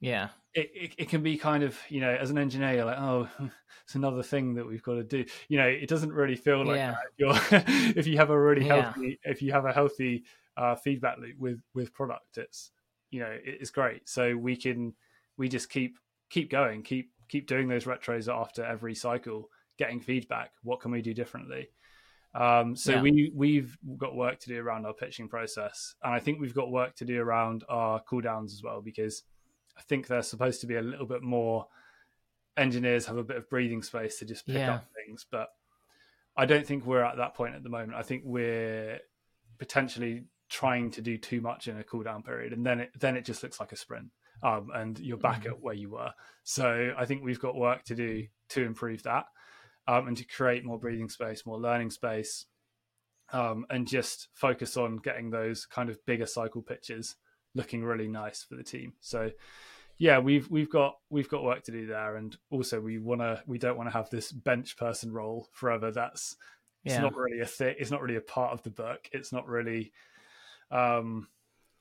Yeah. It, it, it, can be kind of, you know, as an engineer, you're like, oh, *laughs* it's another thing that we've got to do. You know, it doesn't really feel like yeah. that. if *laughs* you have a really healthy, yeah. if you have a healthy uh, feedback loop with with product, it's you know it's great. So we can we just keep keep going, keep keep doing those retros after every cycle, getting feedback. What can we do differently? Um, so yeah. we we've got work to do around our pitching process, and I think we've got work to do around our cooldowns as well because I think they're supposed to be a little bit more. Engineers have a bit of breathing space to just pick yeah. up things, but I don't think we're at that point at the moment. I think we're potentially trying to do too much in a cooldown period, and then it then it just looks like a sprint, um, and you're back mm-hmm. at where you were. So I think we've got work to do to improve that, um, and to create more breathing space, more learning space, um, and just focus on getting those kind of bigger cycle pitches looking really nice for the team. So yeah, we've we've got we've got work to do there, and also we want to we don't want to have this bench person role forever. That's yeah. it's not really a thing. It's not really a part of the book. It's not really um,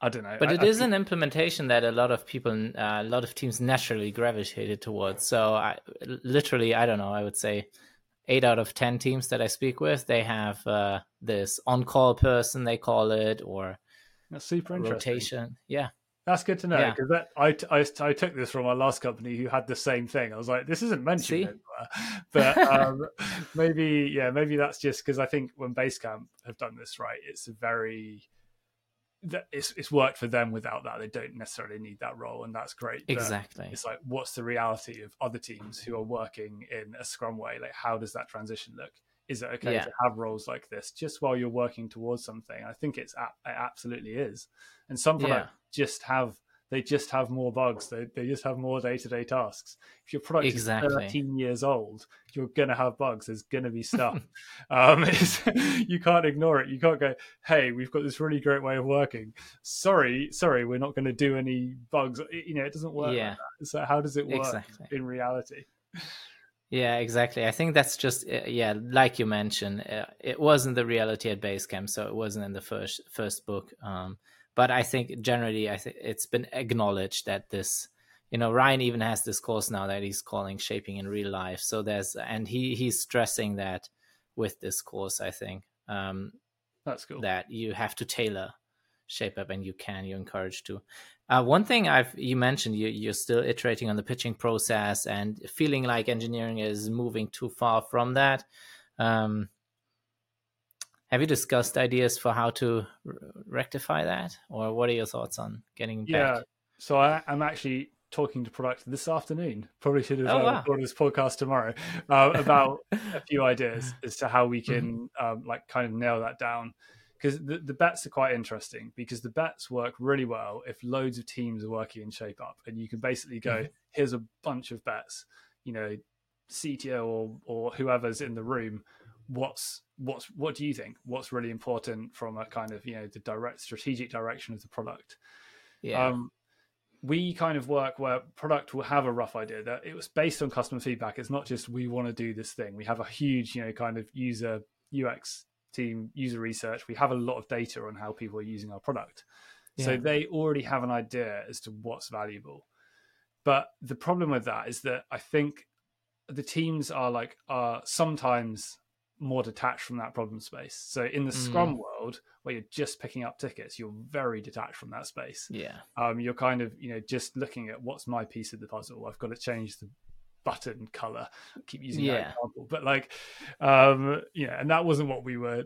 I don't know. But I, it I is think... an implementation that a lot of people, uh, a lot of teams naturally gravitated towards. So I literally, I don't know, I would say eight out of 10 teams that I speak with, they have uh, this on call person, they call it, or That's super interesting. rotation. Yeah. That's good to know because yeah. I, I, I took this from my last company who had the same thing. I was like, this isn't mentioned anywhere, but um, *laughs* maybe yeah, maybe that's just because I think when Basecamp have done this right, it's a very it's it's worked for them without that. They don't necessarily need that role, and that's great. Exactly. It's like, what's the reality of other teams who are working in a Scrum way? Like, how does that transition look? Is it okay yeah. to have roles like this just while you're working towards something? I think it's it absolutely is, and some products yeah. just have they just have more bugs. They, they just have more day to day tasks. If your product exactly. is 13 years old, you're going to have bugs. There's going to be *laughs* stuff. um, *laughs* you can't ignore it. You can't go, hey, we've got this really great way of working. Sorry, sorry, we're not going to do any bugs. You know, it doesn't work. Yeah. Like so, how does it work exactly. in reality? Yeah, exactly. I think that's just uh, yeah, like you mentioned, uh, it wasn't the reality at Basecamp, so it wasn't in the first first book. Um, but I think generally, I think it's been acknowledged that this, you know, Ryan even has this course now that he's calling shaping in real life. So there's, and he he's stressing that with this course. I think um, that's cool. That you have to tailor shape up, and you can. You're encouraged to. Uh, one thing I've you mentioned you you're still iterating on the pitching process and feeling like engineering is moving too far from that. Um, have you discussed ideas for how to r- rectify that, or what are your thoughts on getting yeah, back? so I, am actually talking to product this afternoon. Probably should have oh, uh, wow. recorded this podcast tomorrow uh, about *laughs* a few ideas as to how we can mm-hmm. um, like kind of nail that down. Because the, the bets are quite interesting because the bets work really well if loads of teams are working in shape up and you can basically go, mm-hmm. here's a bunch of bets, you know, CTO or or whoever's in the room what's what's what do you think? What's really important from a kind of you know the direct strategic direction of the product? Yeah. Um, we kind of work where product will have a rough idea that it was based on customer feedback. It's not just we want to do this thing. We have a huge you know kind of user ux team user research. We have a lot of data on how people are using our product. Yeah. so they already have an idea as to what's valuable. But the problem with that is that i think the teams are like are sometimes more detached from that problem space. So in the mm. Scrum world, where you're just picking up tickets, you're very detached from that space. Yeah. Um, you're kind of you know just looking at what's my piece of the puzzle. I've got to change the button color. I keep using yeah. that example, but like, um, yeah, and that wasn't what we were.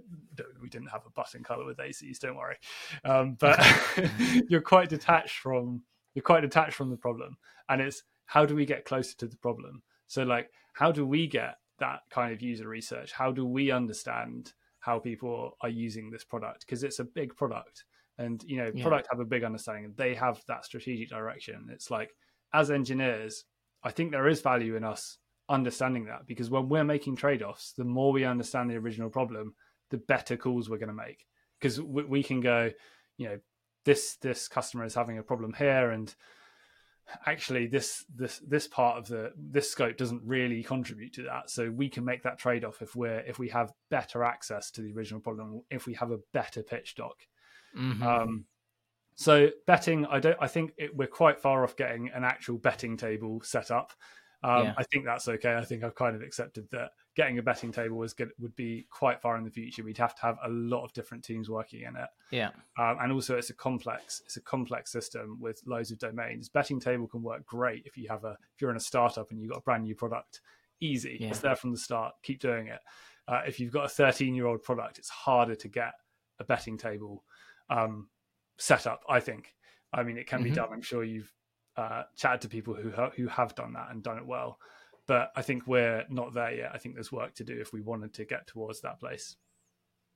We didn't have a button color with ACs. Don't worry. Um, but *laughs* *laughs* you're quite detached from you're quite detached from the problem, and it's how do we get closer to the problem? So like, how do we get that kind of user research? How do we understand how people are using this product? Because it's a big product, and you know, yeah. product have a big understanding, they have that strategic direction. It's like as engineers, I think there is value in us understanding that because when we're making trade-offs, the more we understand the original problem, the better calls we're going to make. Because we, we can go, you know, this this customer is having a problem here, and actually this this this part of the this scope doesn't really contribute to that so we can make that trade-off if we're if we have better access to the original problem if we have a better pitch doc mm-hmm. um, so betting i don't i think it, we're quite far off getting an actual betting table set up um, yeah. I think that's okay. I think I've kind of accepted that getting a betting table was good would be quite far in the future. We'd have to have a lot of different teams working in it. Yeah, um, and also it's a complex it's a complex system with loads of domains. Betting table can work great if you have a if you're in a startup and you've got a brand new product. Easy, yeah. it's there from the start. Keep doing it. Uh, if you've got a 13 year old product, it's harder to get a betting table um, set up. I think. I mean, it can mm-hmm. be done. I'm sure you've uh, chatted to people who ha- who have done that and done it well. But I think we're not there yet. I think there's work to do if we wanted to get towards that place.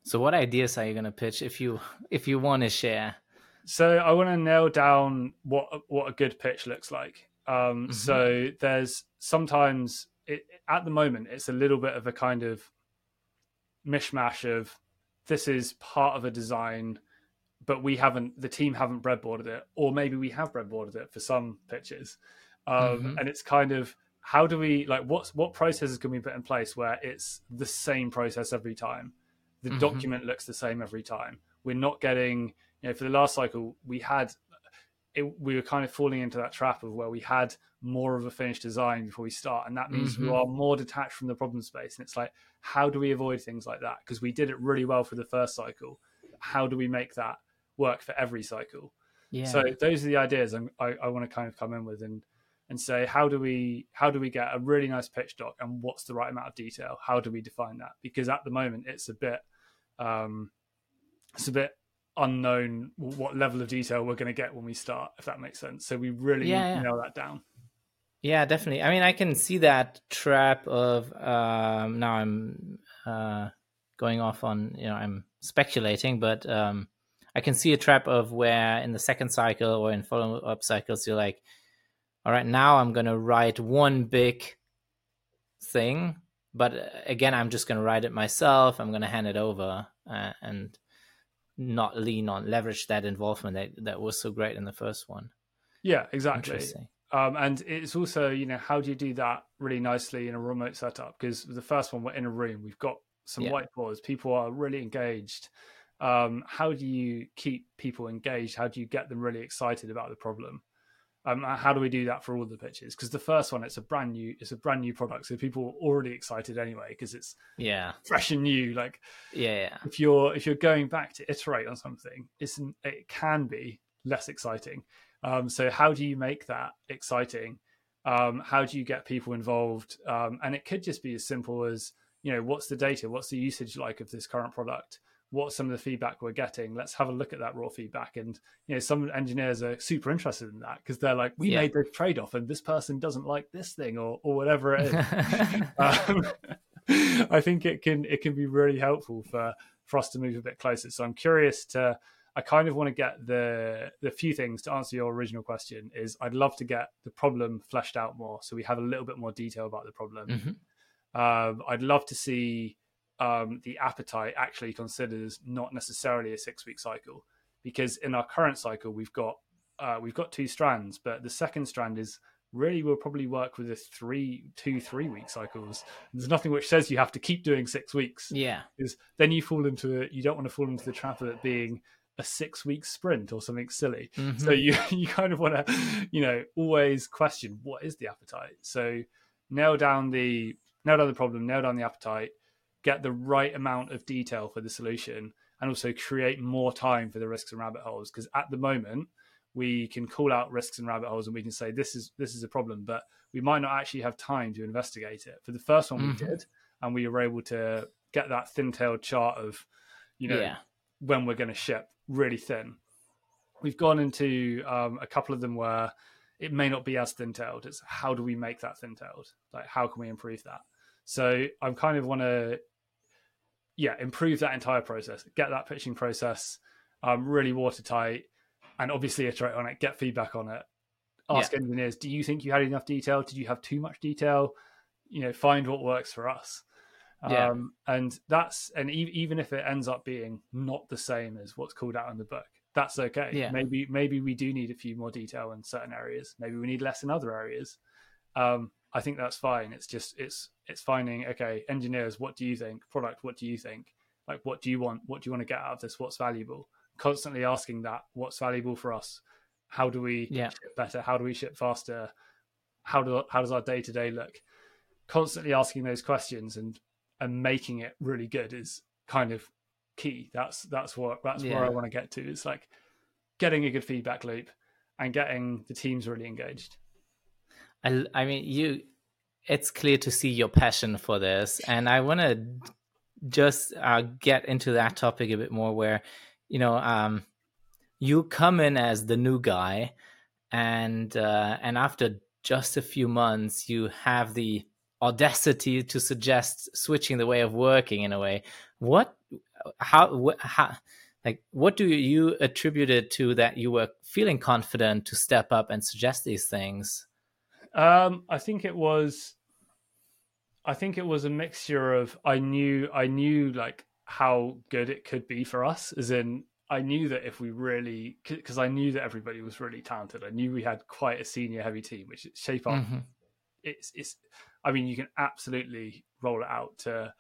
So, what ideas are you going to pitch if you if you want to share? So, I want to nail down what what a good pitch looks like. Um, mm-hmm. So, there's sometimes it, at the moment it's a little bit of a kind of mishmash of this is part of a design but we haven't the team haven't breadboarded it or maybe we have breadboarded it for some pitches um, mm-hmm. and it's kind of how do we like what's what processes can we put in place where it's the same process every time the mm-hmm. document looks the same every time we're not getting you know for the last cycle we had it, we were kind of falling into that trap of where we had more of a finished design before we start and that means mm-hmm. we are more detached from the problem space and it's like how do we avoid things like that because we did it really well for the first cycle how do we make that work for every cycle. Yeah. So those are the ideas I'm, i I, want to kind of come in with and and say how do we how do we get a really nice pitch doc and what's the right amount of detail? How do we define that? Because at the moment it's a bit um, it's a bit unknown what level of detail we're going to get when we start, if that makes sense. So we really yeah, nail that down. Yeah, definitely. I mean, I can see that trap of um, now I'm uh, going off on you know I'm speculating, but um, I can see a trap of where in the second cycle or in follow up cycles, you're like, all right, now I'm going to write one big thing. But uh, again, I'm just going to write it myself. I'm going to hand it over uh, and not lean on, leverage that involvement that, that was so great in the first one. Yeah, exactly. Um, and it's also, you know, how do you do that really nicely in a remote setup? Because the first one, we're in a room, we've got some yeah. whiteboards, people are really engaged um, how do you keep people engaged? How do you get them really excited about the problem? Um, how do we do that for all the pitches? Because the first one, it's a brand new, it's a brand new product, so people are already excited anyway because it's yeah fresh and new. Like yeah, yeah, if you're if you're going back to iterate on something, it's it can be less exciting. Um, so how do you make that exciting? Um, how do you get people involved? Um, and it could just be as simple as you know, what's the data? What's the usage like of this current product? What's some of the feedback we're getting let's have a look at that raw feedback and you know some engineers are super interested in that because they're like we yeah. made the trade-off and this person doesn't like this thing or, or whatever it is *laughs* um, *laughs* i think it can it can be really helpful for for us to move a bit closer so i'm curious to i kind of want to get the the few things to answer your original question is i'd love to get the problem fleshed out more so we have a little bit more detail about the problem mm-hmm. um, i'd love to see um, the appetite actually considers not necessarily a six week cycle because in our current cycle we've got uh, we've got two strands but the second strand is really will probably work with a three two three week cycles. There's nothing which says you have to keep doing six weeks yeah. because then you fall into it you don't want to fall into the trap of it being a six week sprint or something silly. Mm-hmm. so you *laughs* you kind of want to you know always question what is the appetite? So nail down the nail down the problem nail down the appetite get the right amount of detail for the solution, and also create more time for the risks and rabbit holes. Because at the moment, we can call out risks and rabbit holes, and we can say this is this is a problem, but we might not actually have time to investigate it. For the first one, mm-hmm. we did, and we were able to get that thin-tailed chart of, you know, yeah. when we're going to ship really thin. We've gone into um, a couple of them where it may not be as thin-tailed. It's how do we make that thin-tailed? Like how can we improve that? So I'm kind of want to, yeah, improve that entire process, get that pitching process um, really watertight, and obviously iterate on it, get feedback on it. Ask yeah. engineers, do you think you had enough detail? Did you have too much detail? You know, find what works for us. Yeah. Um, and that's and e- even if it ends up being not the same as what's called out in the book, that's okay. Yeah. Maybe maybe we do need a few more detail in certain areas. Maybe we need less in other areas. Um, I think that's fine. It's just it's it's finding okay, engineers, what do you think? Product, what do you think? Like what do you want? What do you want to get out of this? What's valuable? Constantly asking that, what's valuable for us? How do we yeah. ship better? How do we ship faster? How do how does our day to day look? Constantly asking those questions and and making it really good is kind of key. That's that's what that's yeah. where I want to get to. It's like getting a good feedback loop and getting the teams really engaged. I I mean you it's clear to see your passion for this. And I want to just uh, get into that topic a bit more where you know um you come in as the new guy and uh and after just a few months you have the audacity to suggest switching the way of working in a way. What how how like what do you attribute it to that you were feeling confident to step up and suggest these things um i think it was i think it was a mixture of i knew i knew like how good it could be for us as in i knew that if we really because i knew that everybody was really talented i knew we had quite a senior heavy team which shape up mm-hmm. it's it's i mean you can absolutely roll it out to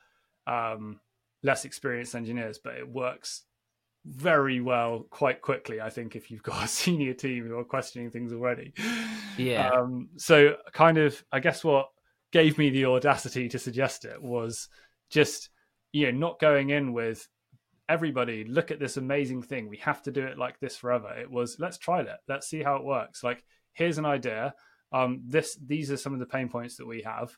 um less experienced engineers, but it works very well quite quickly. I think if you've got a *laughs* senior team who are questioning things already. Yeah. Um, so kind of, I guess what gave me the audacity to suggest it was just you know not going in with everybody look at this amazing thing we have to do it like this forever it was let's try it let's see how it works like here's an idea um this these are some of the pain points that we have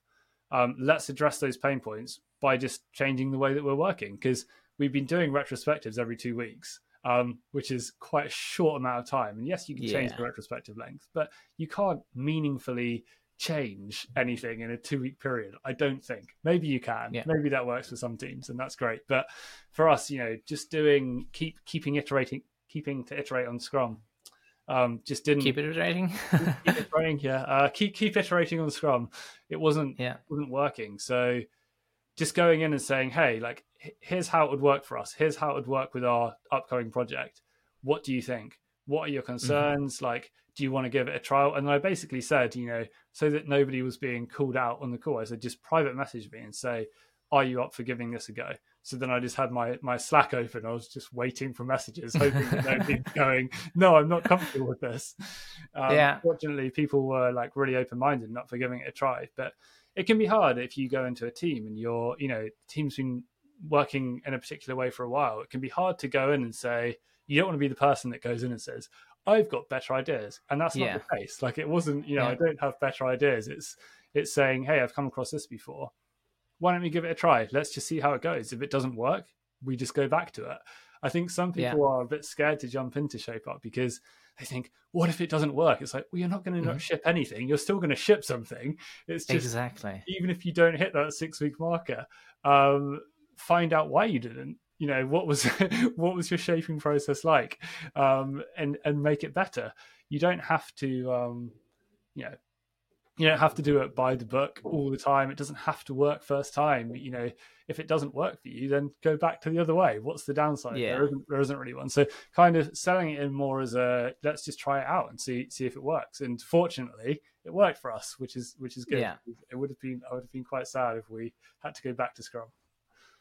um let's address those pain points by just changing the way that we're working because we've been doing retrospectives every two weeks, um, which is quite a short amount of time. And yes, you can change yeah. the retrospective length, but you can't meaningfully change anything in a two week period. I don't think. Maybe you can. Yeah. Maybe that works for some teams, and that's great. But for us, you know, just doing keep keeping iterating, keeping to iterate on Scrum. Um, just didn't keep iterating. keep iterating, yeah. Uh, keep keep iterating on Scrum. It wasn't yeah. wasn't working. So just going in and saying, hey, like, here's how it would work for us. Here's how it would work with our upcoming project. What do you think? What are your mm-hmm. concerns? Mm-hmm. Like, do you want to give it a trial? And I basically said, you know, so that nobody was being called out on the call, I said, just private message me and say, are you up for giving this a go? So then I just had my my Slack open. I was just waiting for messages, hoping that *laughs* nobody going, no, I'm not comfortable with this. Um, yeah. Fortunately, people were like really open minded, not for giving it a try. But it can be hard if you go into a team and you're, you know, team's been working in a particular way for a while. It can be hard to go in and say, you don't want to be the person that goes in and says, I've got better ideas. And that's not yeah. the case. Like it wasn't, you know, yeah. I don't have better ideas. It's it's saying, Hey, I've come across this before. Why don't we give it a try? Let's just see how it goes. If it doesn't work, we just go back to it. I think some people yeah. are a bit scared to jump into Shape Up because they think, what if it doesn't work? It's like, well, you're not going to mm-hmm. not ship anything. You're still going to ship something. It's just exactly even if you don't hit that six week marker, um, find out why you didn't. You know what was *laughs* what was your shaping process like, um, and and make it better. You don't have to, um, you know, you don't have to do it by the book all the time. It doesn't have to work first time. You know, if it doesn't work for you, then go back to the other way. What's the downside? Yeah. There isn't there isn't really one. So kind of selling it in more as a let's just try it out and see see if it works. And fortunately, it worked for us, which is which is good. Yeah. It would have been I would have been quite sad if we had to go back to Scrum.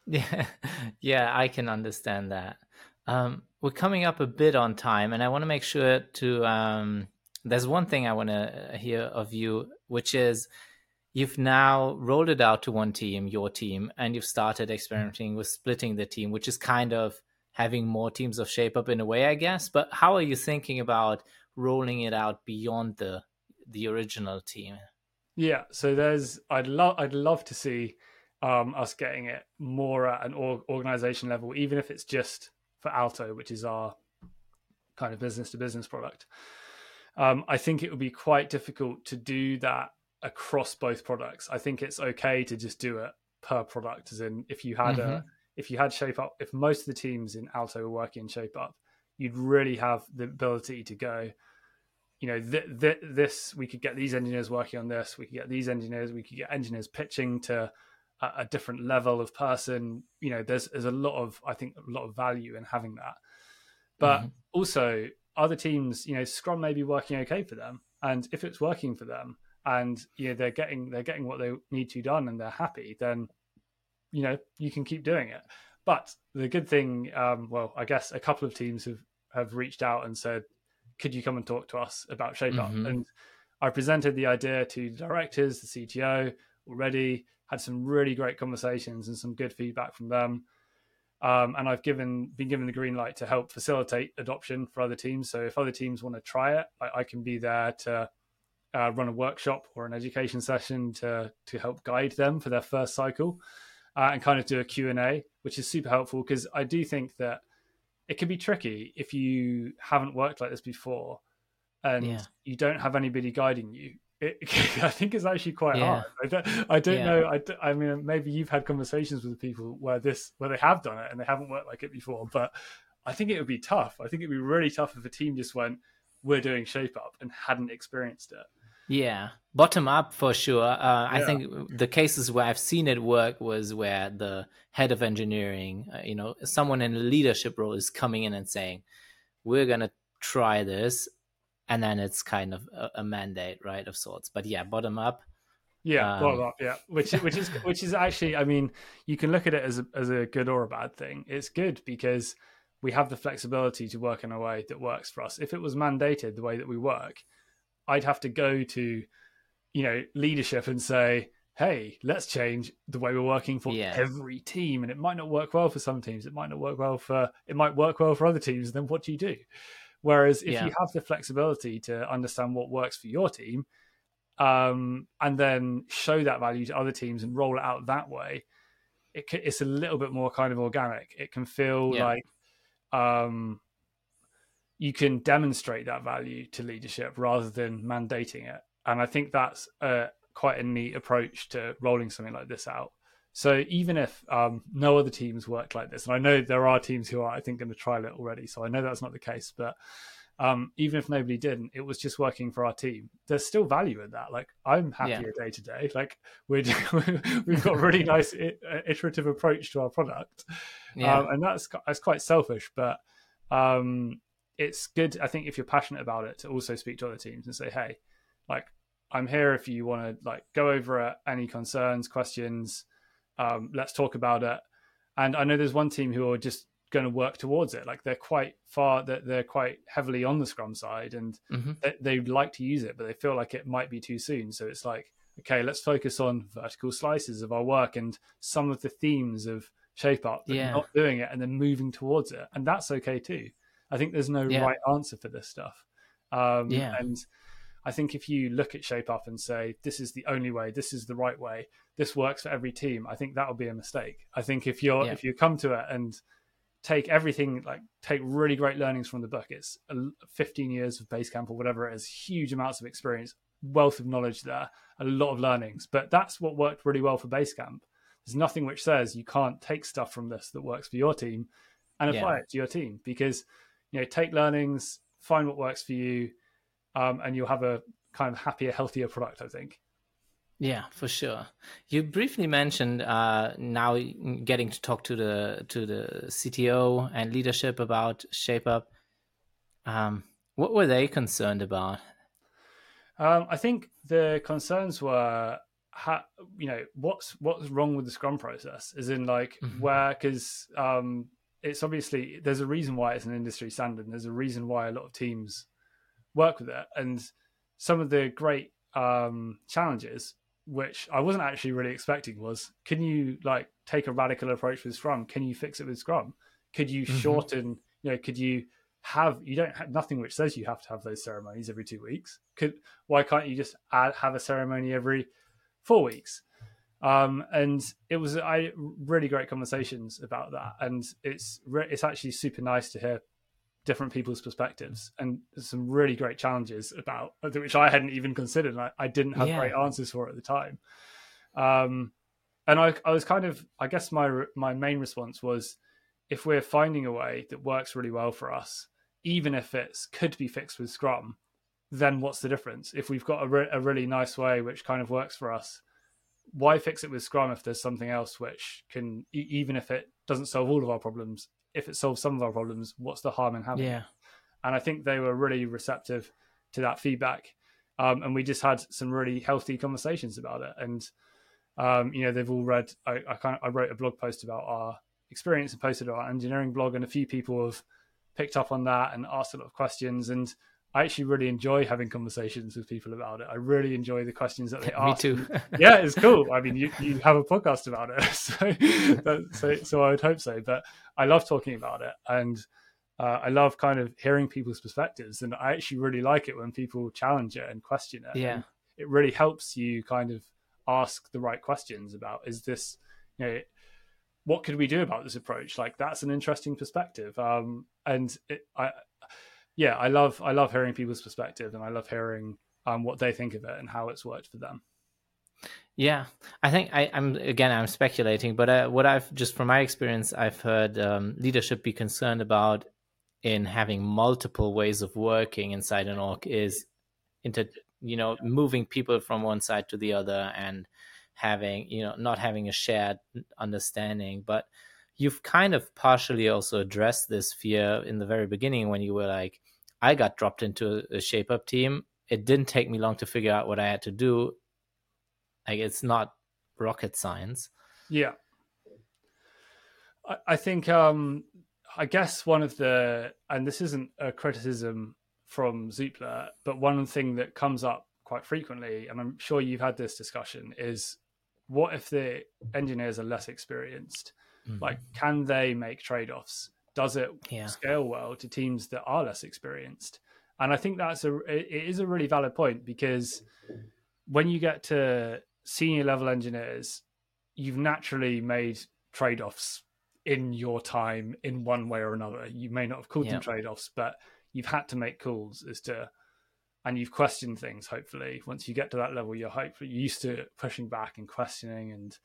Yeah, *laughs* yeah, I can understand that. Um, we're coming up a bit on time, and I want to make sure to um, there's one thing I want to hear of you, which is you've now rolled it out to one team, your team, and you've started experimenting with splitting the team, which is kind of having more teams of shape up in a way, I guess. But how are you thinking about rolling it out beyond the the original team? Yeah, so there's I'd love I'd love to see um, us getting it more at an organization level, even if it's just for Alto, which is our kind of business to business product. Um, I think it would be quite difficult to do that across both products. I think it's okay to just do it per product, as in if you had mm-hmm. a if you had shape up, if most of the teams in Alto were working in shape up, you'd really have the ability to go, you know, th- th- this we could get these engineers working on this, we could get these engineers, we could get engineers pitching to a, a different level of person. You know, there's there's a lot of I think a lot of value in having that, but mm-hmm. also other teams, you know, Scrum may be working okay for them, and if it's working for them, and you know they're getting they're getting what they need to done and they're happy, then you know you can keep doing it. But the good thing, um, well, I guess a couple of teams have have reached out and said, "Could you come and talk to us about ShapeUp?" Mm-hmm. And I presented the idea to the directors, the CTO already. Had some really great conversations and some good feedback from them. Um, and I've given been given the green light to help facilitate adoption for other teams. So if other teams want to try it, I, I can be there to uh, run a workshop or an education session to to help guide them for their first cycle uh, and kind of do a q&a which is super helpful because i do think that it can be tricky if you haven't worked like this before and yeah. you don't have anybody guiding you it, *laughs* I think it's actually quite yeah. hard. I don't, I don't yeah. know. I, I mean, maybe you've had conversations with people where this, where they have done it and they haven't worked like it before. But I think it would be tough. I think it'd be really tough if a team just went, "We're doing shape up" and hadn't experienced it. Yeah, bottom up for sure. Uh, yeah. I think the cases where I've seen it work was where the head of engineering, uh, you know, someone in a leadership role is coming in and saying, "We're gonna try this," and then it's kind of a, a mandate, right, of sorts. But yeah, bottom up. Yeah, um, bottom up. Yeah, which *laughs* which is which is actually, I mean, you can look at it as a, as a good or a bad thing. It's good because we have the flexibility to work in a way that works for us. If it was mandated the way that we work I'd have to go to, you know, leadership and say, hey, let's change the way we're working for every team. And it might not work well for some teams. It might not work well for, it might work well for other teams. Then what do you do? Whereas if yeah. you have the flexibility to understand what works for your team, um, and then show that value to other teams and roll it out that way, it, it's a little bit more kind of organic. It can feel yeah. like, um, you can demonstrate that value to leadership rather than mandating it. And I think that's a, quite a neat approach to rolling something like this out. So even if um, no other teams work like this, and I know there are teams who are, I think, going to trial it already, so I know that's not the case. But um, even if nobody didn't, it was just working for our team. There's still value in that. Like I'm happier day to day. Like we're *laughs* we've got a really *laughs* nice iterative approach to our product, yeah. um, and that's that's quite selfish, but um, it's good. I think if you're passionate about it, to also speak to other teams and say, "Hey, like I'm here if you want to like go over any concerns, questions. Um, let's talk about it." And I know there's one team who are just going to work towards it. Like they're quite far, that they're, quite heavily on the Scrum side, and mm-hmm. they, they'd like to use it, but they feel like it might be too soon. So it's like, okay, let's focus on vertical slices of our work and some of the themes of shape up, yeah. not doing it, and then moving towards it, and that's okay too. I think there's no yeah. right answer for this stuff. Um, yeah. And I think if you look at Shape Up and say, this is the only way, this is the right way, this works for every team, I think that would be a mistake. I think if you're, yeah. if you come to it and take everything, like take really great learnings from the book, it's 15 years of Basecamp or whatever it is, huge amounts of experience, wealth of knowledge there, a lot of learnings. But that's what worked really well for Basecamp. There's nothing which says you can't take stuff from this that works for your team and apply yeah. it to your team because you know take learnings find what works for you um, and you'll have a kind of happier healthier product i think. Yeah for sure. You briefly mentioned uh, now getting to talk to the to the cto and leadership about shape up. Um, what were they concerned about? Um, i think the concerns were ha- you know what's what's wrong with the scrum process? Is in like mm-hmm. where because um, it's obviously there's a reason why it's an industry standard and there's a reason why a lot of teams work with it and some of the great um, challenges which I wasn't actually really expecting, was can you like take a radical approach with Scrum? Can you fix it with Scrum? Could you mm-hmm. shorten? You know, could you have you don't have nothing which says you have to have those ceremonies every two weeks? Could why can't you just add, have a ceremony every four weeks? Um, and it was I really great conversations about that, and it's it's actually super nice to hear different people's perspectives and some really great challenges about which I hadn't even considered. I, I, didn't have yeah. great answers for at the time. Um, and I, I was kind of, I guess my my main response was, if we're finding a way that works really well for us, even if it could be fixed with Scrum, then what's the difference? If we've got a, re- a really nice way which kind of works for us, why fix it with Scrum if there's something else which can, even if it doesn't solve all of our problems, if it solves some of our problems, what's the harm in having yeah. it? And I think they were really receptive to that feedback. Um, and we just had some really healthy conversations about it. And um, you know, they've all read. I, I, kind of, I wrote a blog post about our experience and posted our engineering blog, and a few people have picked up on that and asked a lot of questions. And I actually really enjoy having conversations with people about it. I really enjoy the questions that they *laughs* ask. Me too. *laughs* yeah, it's cool. I mean, you, you have a podcast about it, *laughs* so, so so I would hope so. But I love talking about it, and uh, I love kind of hearing people's perspectives. And I actually really like it when people challenge it and question it. Yeah, and it really helps you kind of ask the right questions about is this, you know, what could we do about this approach? Like that's an interesting perspective. Um, and it, I, yeah, I love I love hearing people's perspective, and I love hearing um, what they think of it and how it's worked for them. Yeah, I think I, am again I'm speculating, but uh, what I've just from my experience, I've heard um, leadership be concerned about in having multiple ways of working inside an org is into you know moving people from one side to the other and having you know not having a shared understanding, but you've kind of partially also addressed this fear in the very beginning when you were like, I got dropped into a shape up team. It didn't take me long to figure out what I had to do. Like it's not rocket science. Yeah. I, I think um I guess one of the and this isn't a criticism from Zoopla, but one thing that comes up quite frequently, and I'm sure you've had this discussion, is what if the engineers are less experienced? Mm-hmm. Like, can they make trade offs? Does it yeah. scale well to teams that are less experienced? And I think that's a it is a really valid point because when you get to senior level engineers, you've naturally made trade offs in your time in one way or another. You may not have called yeah. them trade offs, but you've had to make calls as to and you've questioned things hopefully once you get to that level you're hopefully used to pushing back and questioning and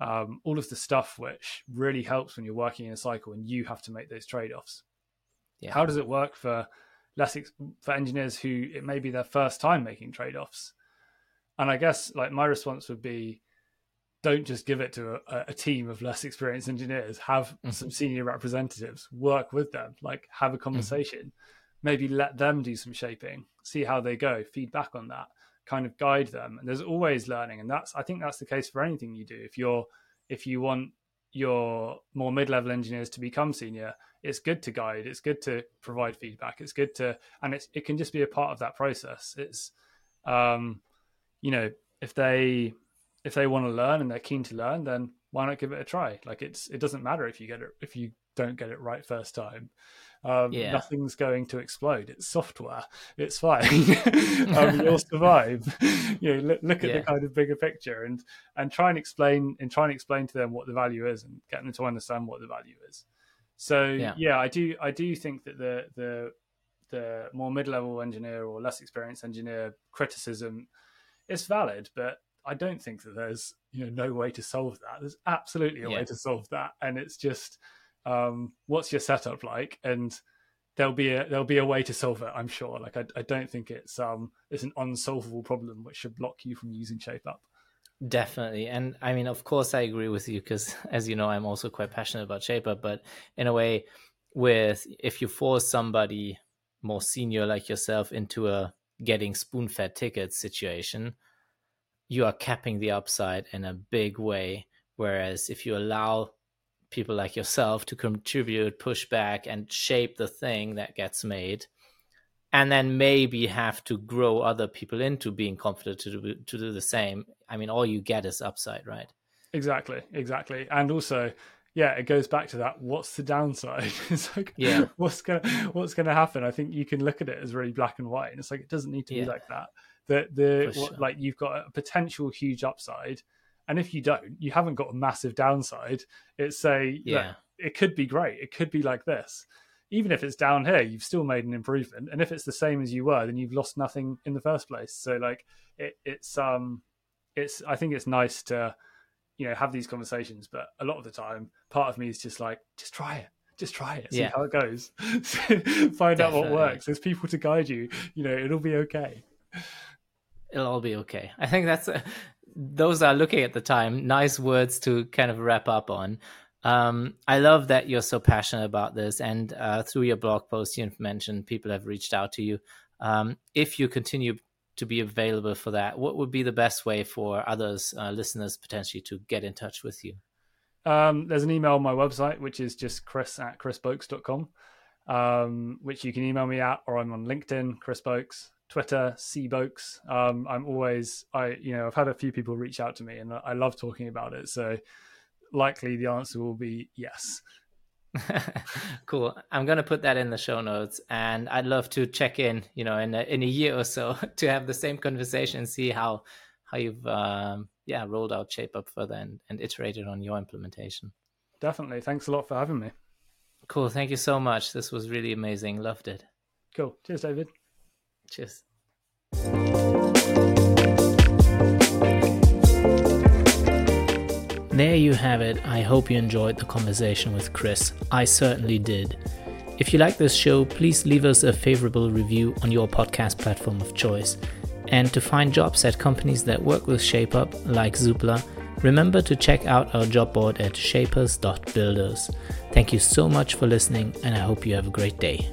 um, all of the stuff which really helps when you're working in a cycle and you have to make those trade-offs yeah. how does it work for less ex- for engineers who it may be their first time making trade-offs and i guess like my response would be don't just give it to a, a team of less experienced engineers have mm-hmm. some senior representatives work with them like have a mm-hmm. conversation mm-hmm. maybe let them do some shaping see how they go feedback on that kind of guide them. And there's always learning. And that's i think that's the case for anything you do. If you're if you want your more mid-level engineers to become senior it's good to guide. It's good to provide feedback. It's good to and it's, it can just be a part of that process. It's um you know if they if they want to learn and they're keen to learn then why not give it a try? Like it's it doesn't matter if you get it if you don't get it right first time um, yeah. Nothing's going to explode. It's software. It's fine. *laughs* *laughs* um, you'll survive. *laughs* you know, look, look at yeah. the kind of bigger picture and and try and explain and try and explain to them what the value is and get them to understand what the value is. So yeah, yeah I do I do think that the the the more mid level engineer or less experienced engineer criticism is valid, but I don't think that there's you know no way to solve that. There's absolutely a yeah. way to solve that, and it's just um, what's your setup like? And there'll be a there'll be a way to solve it i'm sure. Like i, I don't think it's um it's an unsolvable problem which should block you from using shapeup definitely. And i mean of course i agree with you because *laughs* as you know i'm also quite passionate about shapeup but in a way with if you force somebody more senior like yourself into a getting spoon-fed tickets situation you are capping the upside in a big way. Whereas if you allow people like yourself to contribute, push back, and shape the thing that gets made, and then maybe have to grow other people into being confident to do, to do the same. I mean, all you get is upside, right? Exactly, exactly. And also, yeah, it goes back to that. What's the downside? *laughs* it's like, yeah, *laughs* what's gonna what's gonna happen? I think you can look at it as really black and white, and it's like it doesn't need to yeah. be like that. The the sure. like you've got a potential huge upside, and if you don't, you haven't got a massive downside. It's a yeah, it could be great. It could be like this even if it's down here, you've still made an improvement. And if it's the same as you were, then you've lost nothing in the first place. So like it, it's um it's I think it's nice to you know have these conversations, but a lot of the time, part of me is just like, just try it. Just try it, see yeah. how it goes. *laughs* Find Definitely. out what works. There's people to guide you. You know, it'll be okay. It'll all be okay. I think that's a, those are looking at the time. Nice words to kind of wrap up on. Um, I love that you're so passionate about this, and uh, through your blog post, you've mentioned people have reached out to you. Um, if you continue to be available for that, what would be the best way for others, uh, listeners, potentially to get in touch with you? Um, there's an email on my website, which is just chris at chrisboakes.com, um, which you can email me at, or I'm on LinkedIn, Chris Boakes, Twitter, C Boakes. Um, I'm always, I, you know, I've had a few people reach out to me and I love talking about it. So likely the answer will be yes. *laughs* cool. I'm gonna put that in the show notes, and I'd love to check in, you know, in a, in a year or so *laughs* to have the same conversation, see how how you've um, yeah rolled out Shape up further and, and iterated on your implementation. Definitely. Thanks a lot for having me. Cool. Thank you so much. This was really amazing. Loved it. Cool. Cheers, David. Cheers. There you have it. I hope you enjoyed the conversation with Chris. I certainly did. If you like this show, please leave us a favorable review on your podcast platform of choice. And to find jobs at companies that work with ShapeUp, like Zoopla, remember to check out our job board at shapers.builders. Thank you so much for listening, and I hope you have a great day.